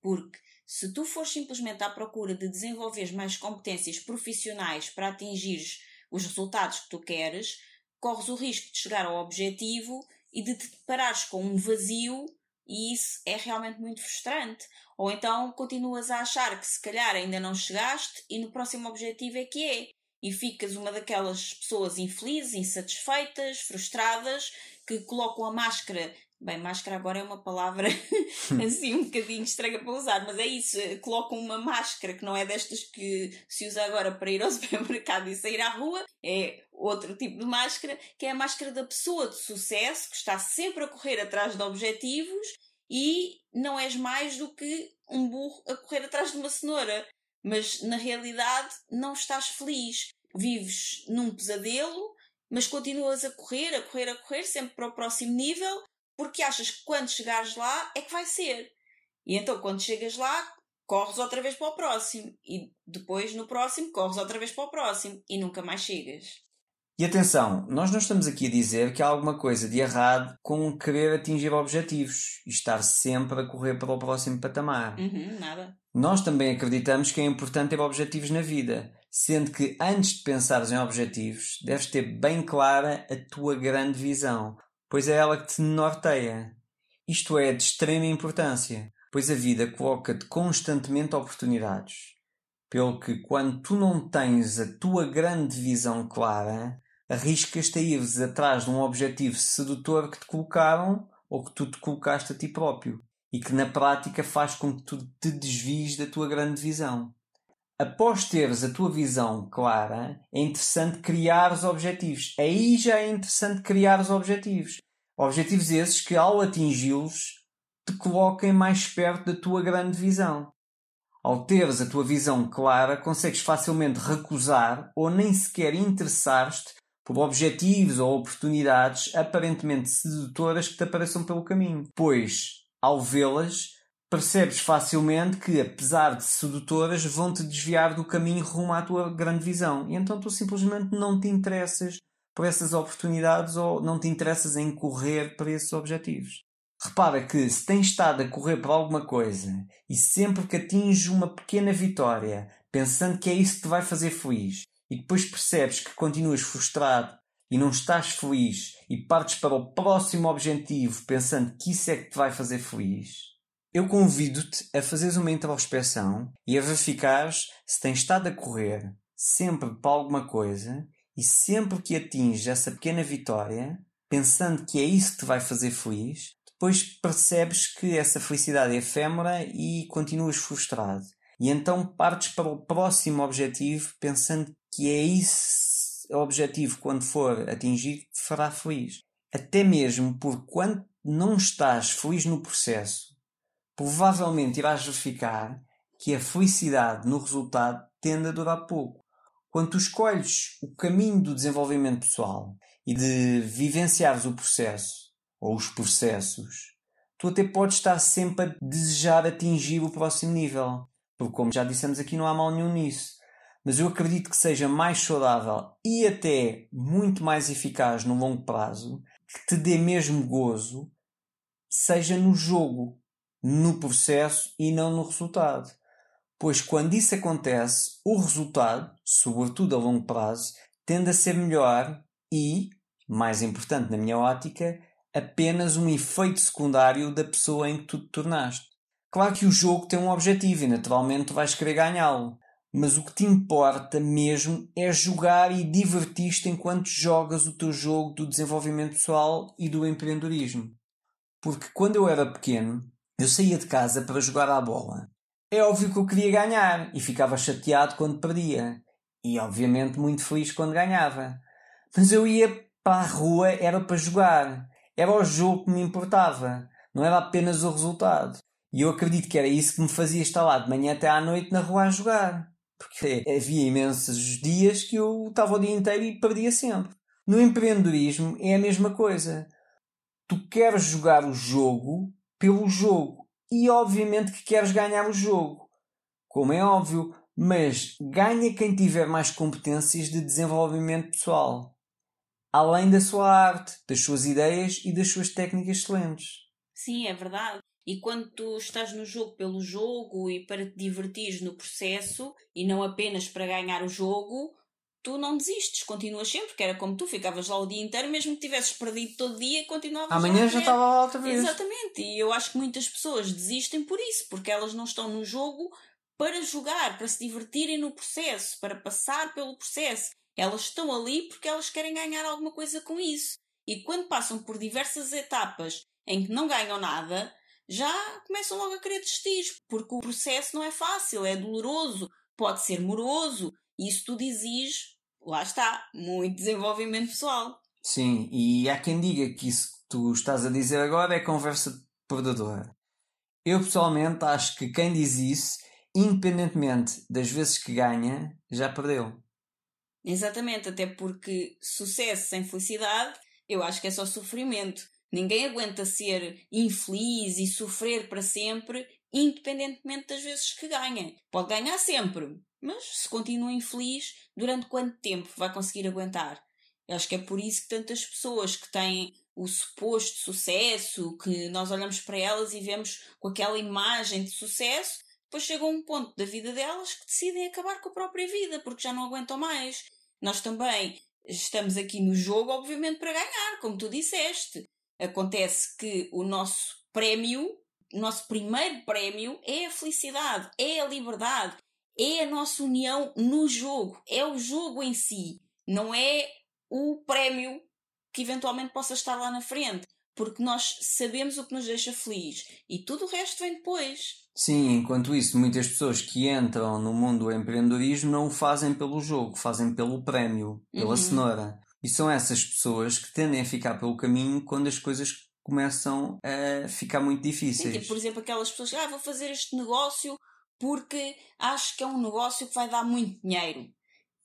Porque se tu fores simplesmente à procura de desenvolver mais competências profissionais para atingir os resultados que tu queres, corres o risco de chegar ao objetivo e de te deparares com um vazio e isso é realmente muito frustrante. Ou então continuas a achar que se calhar ainda não chegaste e no próximo objetivo é que é. E ficas uma daquelas pessoas infelizes, insatisfeitas, frustradas, que colocam a máscara Bem, máscara agora é uma palavra <laughs> assim um bocadinho estranha para usar, mas é isso. Colocam uma máscara que não é destas que se usa agora para ir ao <laughs> supermercado e sair à rua, é outro tipo de máscara, que é a máscara da pessoa de sucesso que está sempre a correr atrás de objetivos e não és mais do que um burro a correr atrás de uma cenoura. Mas na realidade não estás feliz. Vives num pesadelo, mas continuas a correr, a correr, a correr, sempre para o próximo nível porque achas que quando chegares lá é que vai ser. E então quando chegas lá, corres outra vez para o próximo. E depois no próximo, corres outra vez para o próximo. E nunca mais chegas. E atenção, nós não estamos aqui a dizer que há alguma coisa de errado com querer atingir objetivos e estar sempre a correr para o próximo patamar. Uhum, nada. Nós também acreditamos que é importante ter objetivos na vida, sendo que antes de pensares em objetivos, deves ter bem clara a tua grande visão pois é ela que te norteia. Isto é de extrema importância, pois a vida coloca-te constantemente oportunidades. Pelo que, quando tu não tens a tua grande visão clara, arriscas-te a ires atrás de um objetivo sedutor que te colocaram ou que tu te colocaste a ti próprio. e que na prática faz com que tu te desvies da tua grande visão. Após teres a tua visão clara, é interessante criar os objetivos. Aí já é interessante criar os objetivos. Objetivos esses que, ao atingi-los, te coloquem mais perto da tua grande visão. Ao teres a tua visão clara, consegues facilmente recusar ou nem sequer interessar-te por objetivos ou oportunidades aparentemente sedutoras que te apareçam pelo caminho, pois ao vê-las, percebes facilmente que, apesar de sedutoras, vão te desviar do caminho rumo à tua grande visão. E então tu simplesmente não te interessas por essas oportunidades ou não te interessas em correr para esses objetivos. Repara que se tens estado a correr para alguma coisa e sempre que atinges uma pequena vitória, pensando que é isso que te vai fazer feliz, e depois percebes que continuas frustrado e não estás feliz e partes para o próximo objetivo pensando que isso é que te vai fazer feliz, eu convido-te a fazeres uma introspeção e a verificares se tens estado a correr sempre para alguma coisa e sempre que atinges essa pequena vitória, pensando que é isso que te vai fazer feliz, depois percebes que essa felicidade é efêmera e continuas frustrado. E então partes para o próximo objetivo pensando que é isso objetivo, quando for atingido, te fará feliz. Até mesmo porque quando não estás feliz no processo, provavelmente irás verificar que a felicidade no resultado tende a durar pouco. Quando tu escolhes o caminho do desenvolvimento pessoal e de vivenciares o processo, ou os processos, tu até podes estar sempre a desejar atingir o próximo nível. Porque, como já dissemos aqui, não há mal nenhum nisso mas eu acredito que seja mais saudável e até muito mais eficaz no longo prazo, que te dê mesmo gozo, seja no jogo, no processo e não no resultado. Pois quando isso acontece, o resultado, sobretudo a longo prazo, tende a ser melhor e, mais importante na minha ótica, apenas um efeito secundário da pessoa em que tu te tornaste. Claro que o jogo tem um objetivo e naturalmente tu vais querer ganhá-lo mas o que te importa mesmo é jogar e divertir-te enquanto jogas o teu jogo do desenvolvimento pessoal e do empreendedorismo. Porque quando eu era pequeno, eu saía de casa para jogar à bola. É óbvio que eu queria ganhar e ficava chateado quando perdia. E obviamente muito feliz quando ganhava. Mas eu ia para a rua era para jogar. Era o jogo que me importava. Não era apenas o resultado. E eu acredito que era isso que me fazia estar lá de manhã até à noite na rua a jogar porque havia imensos dias que eu estava o dia inteiro e perdia sempre. No empreendedorismo é a mesma coisa. Tu queres jogar o jogo pelo jogo e obviamente que queres ganhar o jogo, como é óbvio, mas ganha quem tiver mais competências de desenvolvimento pessoal, além da sua arte, das suas ideias e das suas técnicas excelentes. Sim, é verdade. E quando tu estás no jogo pelo jogo e para te divertires no processo e não apenas para ganhar o jogo, tu não desistes, continuas sempre, porque era como tu, ficavas lá o dia inteiro, mesmo que tivesses perdido todo dia, continuavas Amanhã já estava lá outra vez. Exatamente, e eu acho que muitas pessoas desistem por isso, porque elas não estão no jogo para jogar, para se divertirem no processo, para passar pelo processo. Elas estão ali porque elas querem ganhar alguma coisa com isso. E quando passam por diversas etapas em que não ganham nada, já começam logo a querer desistir, porque o processo não é fácil, é doloroso, pode ser moroso, e isso tudo exige, lá está, muito desenvolvimento pessoal. Sim, e há quem diga que isso que tu estás a dizer agora é conversa perdedora. Eu pessoalmente acho que quem diz isso, independentemente das vezes que ganha, já perdeu. Exatamente, até porque sucesso sem felicidade, eu acho que é só sofrimento. Ninguém aguenta ser infeliz e sofrer para sempre, independentemente das vezes que ganha. Pode ganhar sempre, mas se continua infeliz, durante quanto tempo vai conseguir aguentar? Eu acho que é por isso que tantas pessoas que têm o suposto sucesso, que nós olhamos para elas e vemos com aquela imagem de sucesso, depois chegam a um ponto da vida delas que decidem acabar com a própria vida porque já não aguentam mais. Nós também estamos aqui no jogo, obviamente, para ganhar, como tu disseste. Acontece que o nosso prémio, o nosso primeiro prémio é a felicidade, é a liberdade, é a nossa união no jogo, é o jogo em si, não é o prémio que eventualmente possa estar lá na frente. porque nós sabemos o que nos deixa feliz e tudo o resto vem depois. Sim, enquanto isso, muitas pessoas que entram no mundo do empreendedorismo não o fazem pelo jogo, fazem pelo prémio, pela uhum. cenoura. E são essas pessoas que tendem a ficar pelo caminho quando as coisas começam a ficar muito difíceis. Sim, tipo, por exemplo, aquelas pessoas que ah, vou fazer este negócio porque acho que é um negócio que vai dar muito dinheiro.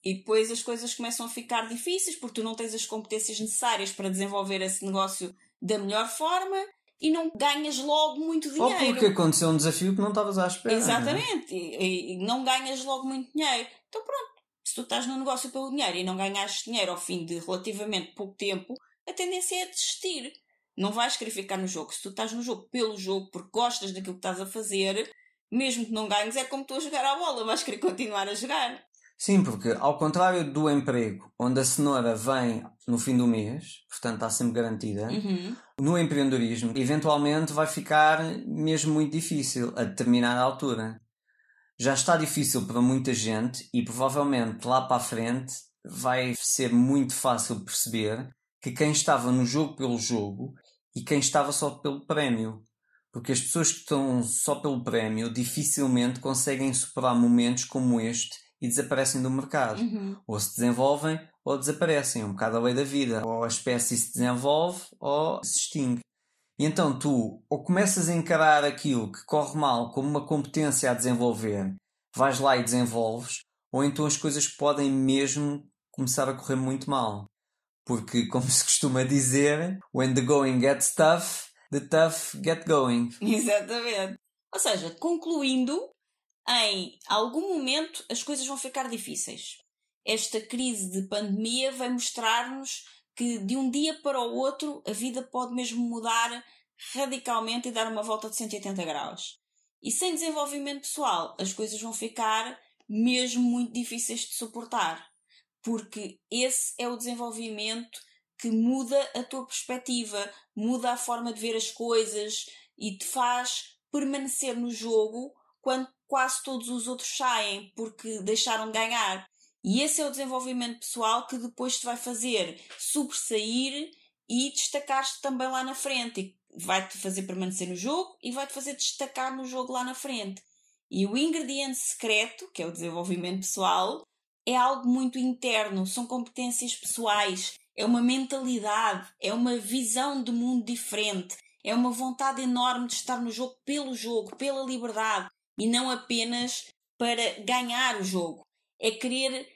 E depois as coisas começam a ficar difíceis porque tu não tens as competências necessárias para desenvolver esse negócio da melhor forma e não ganhas logo muito dinheiro. Ou porque aconteceu um desafio que não estavas à espera. Exatamente, não é? e, e, não ganhas logo muito dinheiro. Então pronto, se tu estás no negócio pelo dinheiro e não ganhaste dinheiro ao fim de relativamente pouco tempo, a tendência é desistir. Não vais querer ficar no jogo. Se tu estás no jogo pelo jogo, porque gostas daquilo que estás a fazer, mesmo que não ganhes, é como tu a jogar a bola, vais querer continuar a jogar. Sim, porque ao contrário do emprego, onde a cenoura vem no fim do mês, portanto está sempre garantida, uhum. no empreendedorismo, eventualmente vai ficar mesmo muito difícil a determinada altura. Já está difícil para muita gente e provavelmente lá para a frente vai ser muito fácil perceber que quem estava no jogo pelo jogo e quem estava só pelo prémio. Porque as pessoas que estão só pelo prémio dificilmente conseguem superar momentos como este e desaparecem do mercado. Uhum. Ou se desenvolvem ou desaparecem. É um bocado a lei da vida. Ou a espécie se desenvolve ou se extingue. E então tu ou começas a encarar aquilo que corre mal como uma competência a desenvolver, vais lá e desenvolves, ou então as coisas podem mesmo começar a correr muito mal. Porque, <laughs> como se costuma dizer, when the going gets tough, the tough get going. <laughs> Exatamente. Ou seja, concluindo, em algum momento as coisas vão ficar difíceis. Esta crise de pandemia vai mostrar-nos que de um dia para o outro a vida pode mesmo mudar radicalmente e dar uma volta de 180 graus. E sem desenvolvimento pessoal, as coisas vão ficar mesmo muito difíceis de suportar, porque esse é o desenvolvimento que muda a tua perspectiva, muda a forma de ver as coisas e te faz permanecer no jogo quando quase todos os outros saem porque deixaram de ganhar. E esse é o desenvolvimento pessoal que depois te vai fazer sobressair e destacar-te também lá na frente. Vai-te fazer permanecer no jogo e vai-te fazer destacar no jogo lá na frente. E o ingrediente secreto, que é o desenvolvimento pessoal, é algo muito interno, são competências pessoais, é uma mentalidade, é uma visão de mundo diferente, é uma vontade enorme de estar no jogo pelo jogo, pela liberdade, e não apenas para ganhar o jogo. É querer,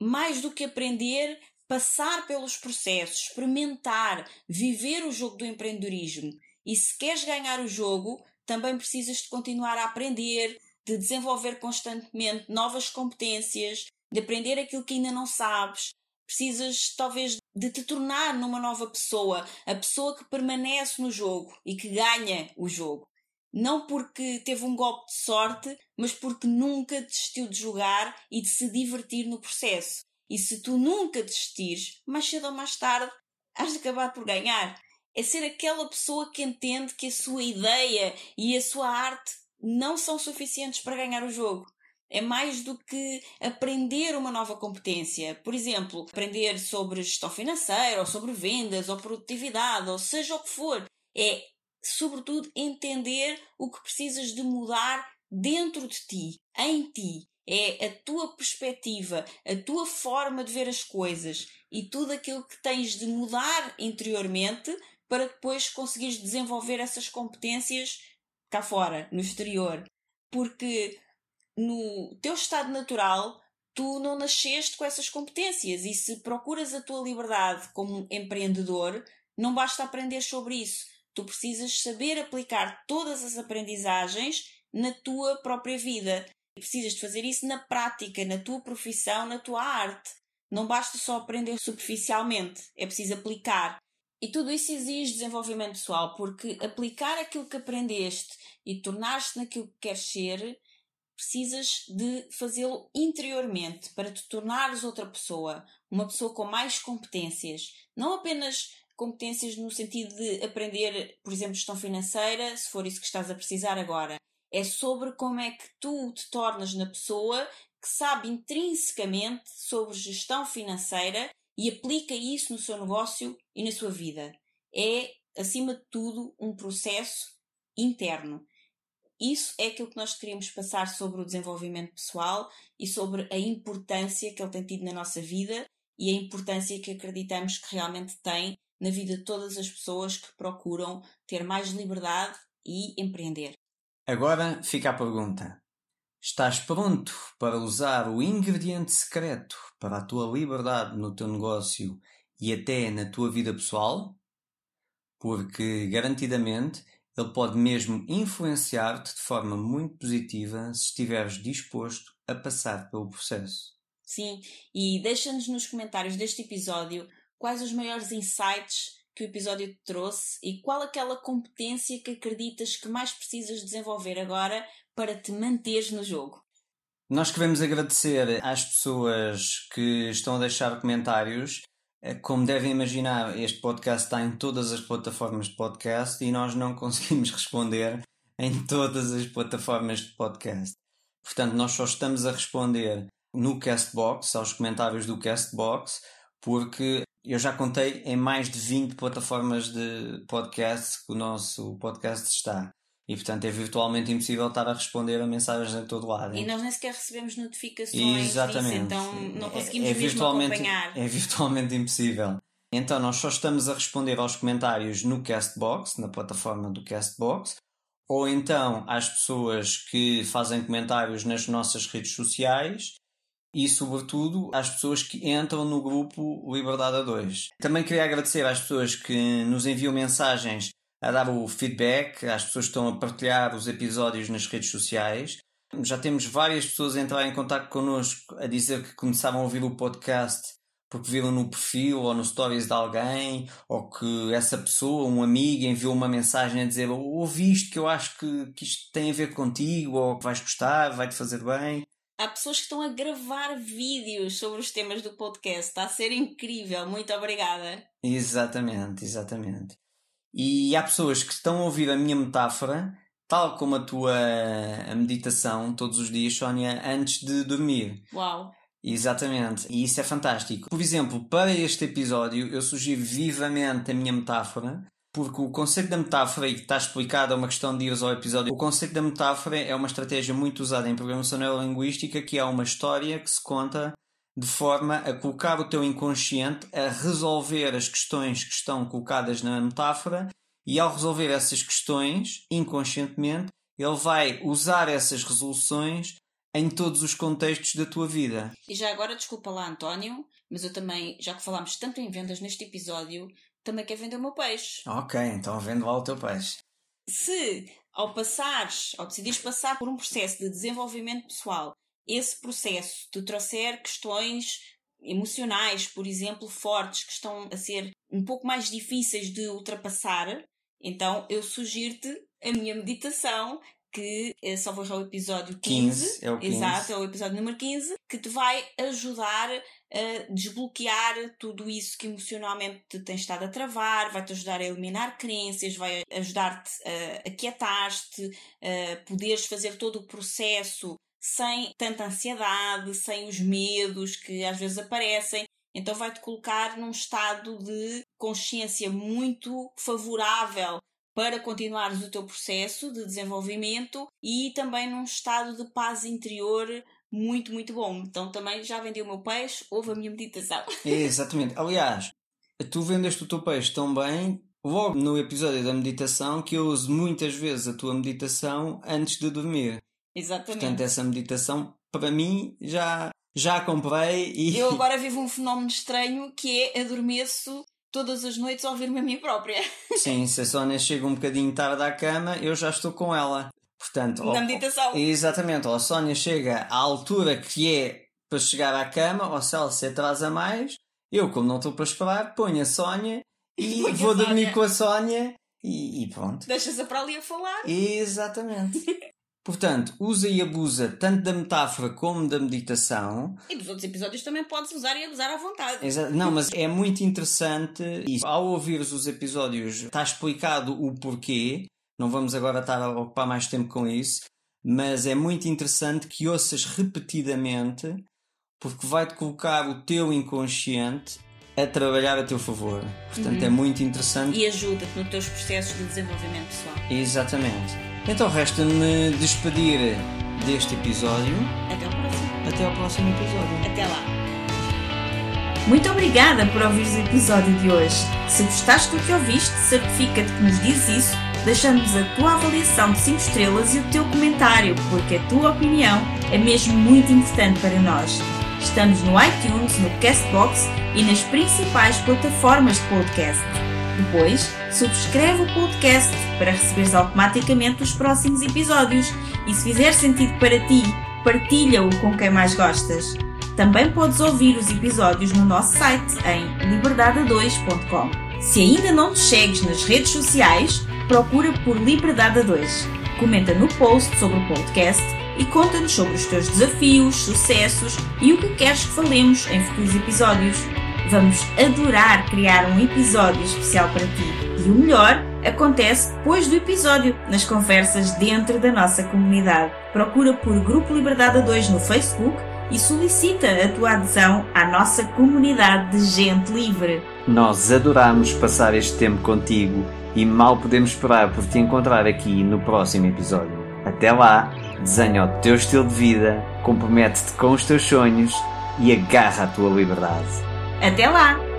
mais do que aprender, passar pelos processos, experimentar, viver o jogo do empreendedorismo. E se queres ganhar o jogo, também precisas de continuar a aprender, de desenvolver constantemente novas competências, de aprender aquilo que ainda não sabes. Precisas, talvez, de te tornar numa nova pessoa, a pessoa que permanece no jogo e que ganha o jogo. Não porque teve um golpe de sorte, mas porque nunca desistiu de jogar e de se divertir no processo. E se tu nunca desistires, mais cedo ou mais tarde, has de acabar por ganhar. É ser aquela pessoa que entende que a sua ideia e a sua arte não são suficientes para ganhar o jogo. É mais do que aprender uma nova competência. Por exemplo, aprender sobre gestão financeira, ou sobre vendas, ou produtividade, ou seja o que for. É sobretudo, entender o que precisas de mudar dentro de ti, em ti. É a tua perspectiva, a tua forma de ver as coisas e tudo aquilo que tens de mudar interiormente para depois conseguires desenvolver essas competências cá fora, no exterior. Porque no teu estado natural, tu não nasceste com essas competências e se procuras a tua liberdade como empreendedor, não basta aprender sobre isso Tu precisas saber aplicar todas as aprendizagens na tua própria vida. Precisas de fazer isso na prática, na tua profissão, na tua arte. Não basta só aprender superficialmente, é preciso aplicar. E tudo isso exige desenvolvimento pessoal, porque aplicar aquilo que aprendeste e tornar-te naquilo que queres ser, precisas de fazê-lo interiormente para te tornares outra pessoa, uma pessoa com mais competências. Não apenas competências no sentido de aprender, por exemplo, gestão financeira, se for isso que estás a precisar agora. É sobre como é que tu te tornas na pessoa que sabe intrinsecamente sobre gestão financeira e aplica isso no seu negócio e na sua vida. É acima de tudo, um processo interno. Isso é aquilo que nós queríamos passar sobre o desenvolvimento pessoal e sobre a importância que ele tem tido na nossa vida e a importância que acreditamos que realmente tem na vida de todas as pessoas que procuram ter mais liberdade e empreender. Agora fica a pergunta: estás pronto para usar o ingrediente secreto para a tua liberdade no teu negócio e até na tua vida pessoal? Porque, garantidamente, ele pode mesmo influenciar-te de forma muito positiva se estiveres disposto a passar pelo processo. Sim, e deixa-nos nos comentários deste episódio quais os maiores insights que o episódio te trouxe e qual aquela competência que acreditas que mais precisas desenvolver agora para te manteres no jogo. Nós queremos agradecer às pessoas que estão a deixar comentários. Eh, como devem imaginar, este podcast está em todas as plataformas de podcast e nós não <laughs> conseguimos responder em todas as plataformas de podcast. Portanto, nós só estamos a responder no Castbox, aos comentários do Castbox, porque eu já contei em mais de 20 plataformas de podcast que o nosso podcast está. E portanto é virtualmente impossível estar a responder a mensagens em todo lado. E nós nem sequer recebemos notificações Exatamente. disso, então não conseguimos é, é mesmo acompanhar. É virtualmente impossível. Então nós só estamos a responder aos comentários no Castbox, na plataforma do Castbox, ou então às pessoas que fazem comentários nas nossas redes sociais e, sobretudo, às pessoas que entram no grupo Liberdade a 2. Também queria agradecer às pessoas que nos enviam mensagens a dar o feedback, às pessoas que estão a partilhar os episódios nas redes sociais. Já temos várias pessoas a entrar em contato connosco a dizer que começaram a ouvir o podcast porque viram no perfil ou no stories de alguém, ou que essa pessoa, um amigo, enviou uma mensagem a dizer ouvi isto que eu acho que, que isto tem a ver contigo, ou que vais gostar, vai-te fazer bem. Há pessoas que estão a gravar vídeos sobre os temas do podcast. Está a ser incrível. Muito obrigada. Exatamente, exatamente. E há pessoas que estão a ouvir a minha metáfora, tal como a tua a meditação todos os dias, Sónia, antes de dormir. Uau! Exatamente, e isso é fantástico. Por exemplo, para este episódio, eu sugiro vivamente a minha metáfora porque o conceito da metáfora, e está explicado, é uma questão de ires ao episódio, o conceito da metáfora é uma estratégia muito usada em programação neurolinguística, que é uma história que se conta de forma a colocar o teu inconsciente a resolver as questões que estão colocadas na metáfora e ao resolver essas questões inconscientemente, ele vai usar essas resoluções em todos os contextos da tua vida. E já agora, desculpa lá, António, mas eu também, já que falámos tanto em vendas neste episódio, também quer vender o meu peixe. Ok, então vendo lá o teu peixe. Se ao passares, ao decidires passar por um processo de desenvolvimento pessoal, esse processo te trouxer questões emocionais, por exemplo, fortes, que estão a ser um pouco mais difíceis de ultrapassar, então eu sugiro-te a minha meditação que só vou já o episódio 15, 15 é o 15. Exato, é o episódio número 15, que te vai ajudar a desbloquear tudo isso que emocionalmente te tem estado a travar, vai-te ajudar a eliminar crenças, vai ajudar-te a aquietar-te, a poderes fazer todo o processo sem tanta ansiedade, sem os medos que às vezes aparecem. Então vai-te colocar num estado de consciência muito favorável para continuares o teu processo de desenvolvimento e também num estado de paz interior muito, muito bom. Então também já vendi o meu peixe, houve a minha meditação. <laughs> Exatamente. Aliás, tu vendeste o teu peixe tão bem, logo no episódio da meditação, que eu uso muitas vezes a tua meditação antes de dormir. Exatamente. Portanto, essa meditação, para mim, já, já comprei e. Eu agora <laughs> vivo um fenómeno estranho que é adormeço todas as noites a ouvir-me a mim própria. <laughs> Sim, se a Sónia chega um bocadinho tarde à cama, eu já estou com ela. Portanto, na meditação. Exatamente, ou a Sónia chega à altura que é para chegar à cama, ou se ela se atrasa mais, eu, como não estou para esperar, ponho a Sónia e <laughs> Põe vou dormir com a Sónia e, e pronto. Deixas-a para ali a falar. Exatamente. <laughs> Portanto, usa e abusa tanto da metáfora como da meditação. E dos outros episódios também podes usar e abusar à vontade. Exato. Não, mas é muito interessante e ao ouvires os episódios está explicado o porquê. Não vamos agora estar a ocupar mais tempo com isso, mas é muito interessante que ouças repetidamente porque vai-te colocar o teu inconsciente a trabalhar a teu favor. Portanto, é muito interessante. E ajuda-te nos teus processos de desenvolvimento pessoal. Exatamente. Então resta-me despedir deste episódio. Até ao próximo. Até ao próximo episódio. Até lá. Muito obrigada por ouvires o episódio de hoje. Se gostaste do que ouviste, certifica-te que nos dizes isso, deixando-nos a tua avaliação de 5 estrelas e o teu comentário, porque a tua opinião é mesmo muito importante para nós. Estamos no iTunes, no Castbox e nas principais plataformas de podcast. Depois, subscreve o podcast para receberes automaticamente os próximos episódios e se fizer sentido para ti, partilha-o com quem mais gostas. Também podes ouvir os episódios no nosso site em liberdade2.com. Se ainda não te segues nas redes sociais, procura por Liberdade 2. Comenta no post sobre o podcast e conta-nos sobre os teus desafios, sucessos e o que queres que falemos em futuros episódios. Vamos adorar criar um episódio especial para ti. E o melhor acontece depois do episódio, nas conversas dentro da nossa comunidade. Procura por Grupo Liberdade 2 no Facebook e solicita a tua adesão à nossa comunidade de gente livre. Nós adoramos passar este tempo contigo e mal podemos esperar por te encontrar aqui no próximo episódio. Até lá, desenha o teu estilo de vida, compromete-te com os teus sonhos e agarra a tua liberdade. Até lá!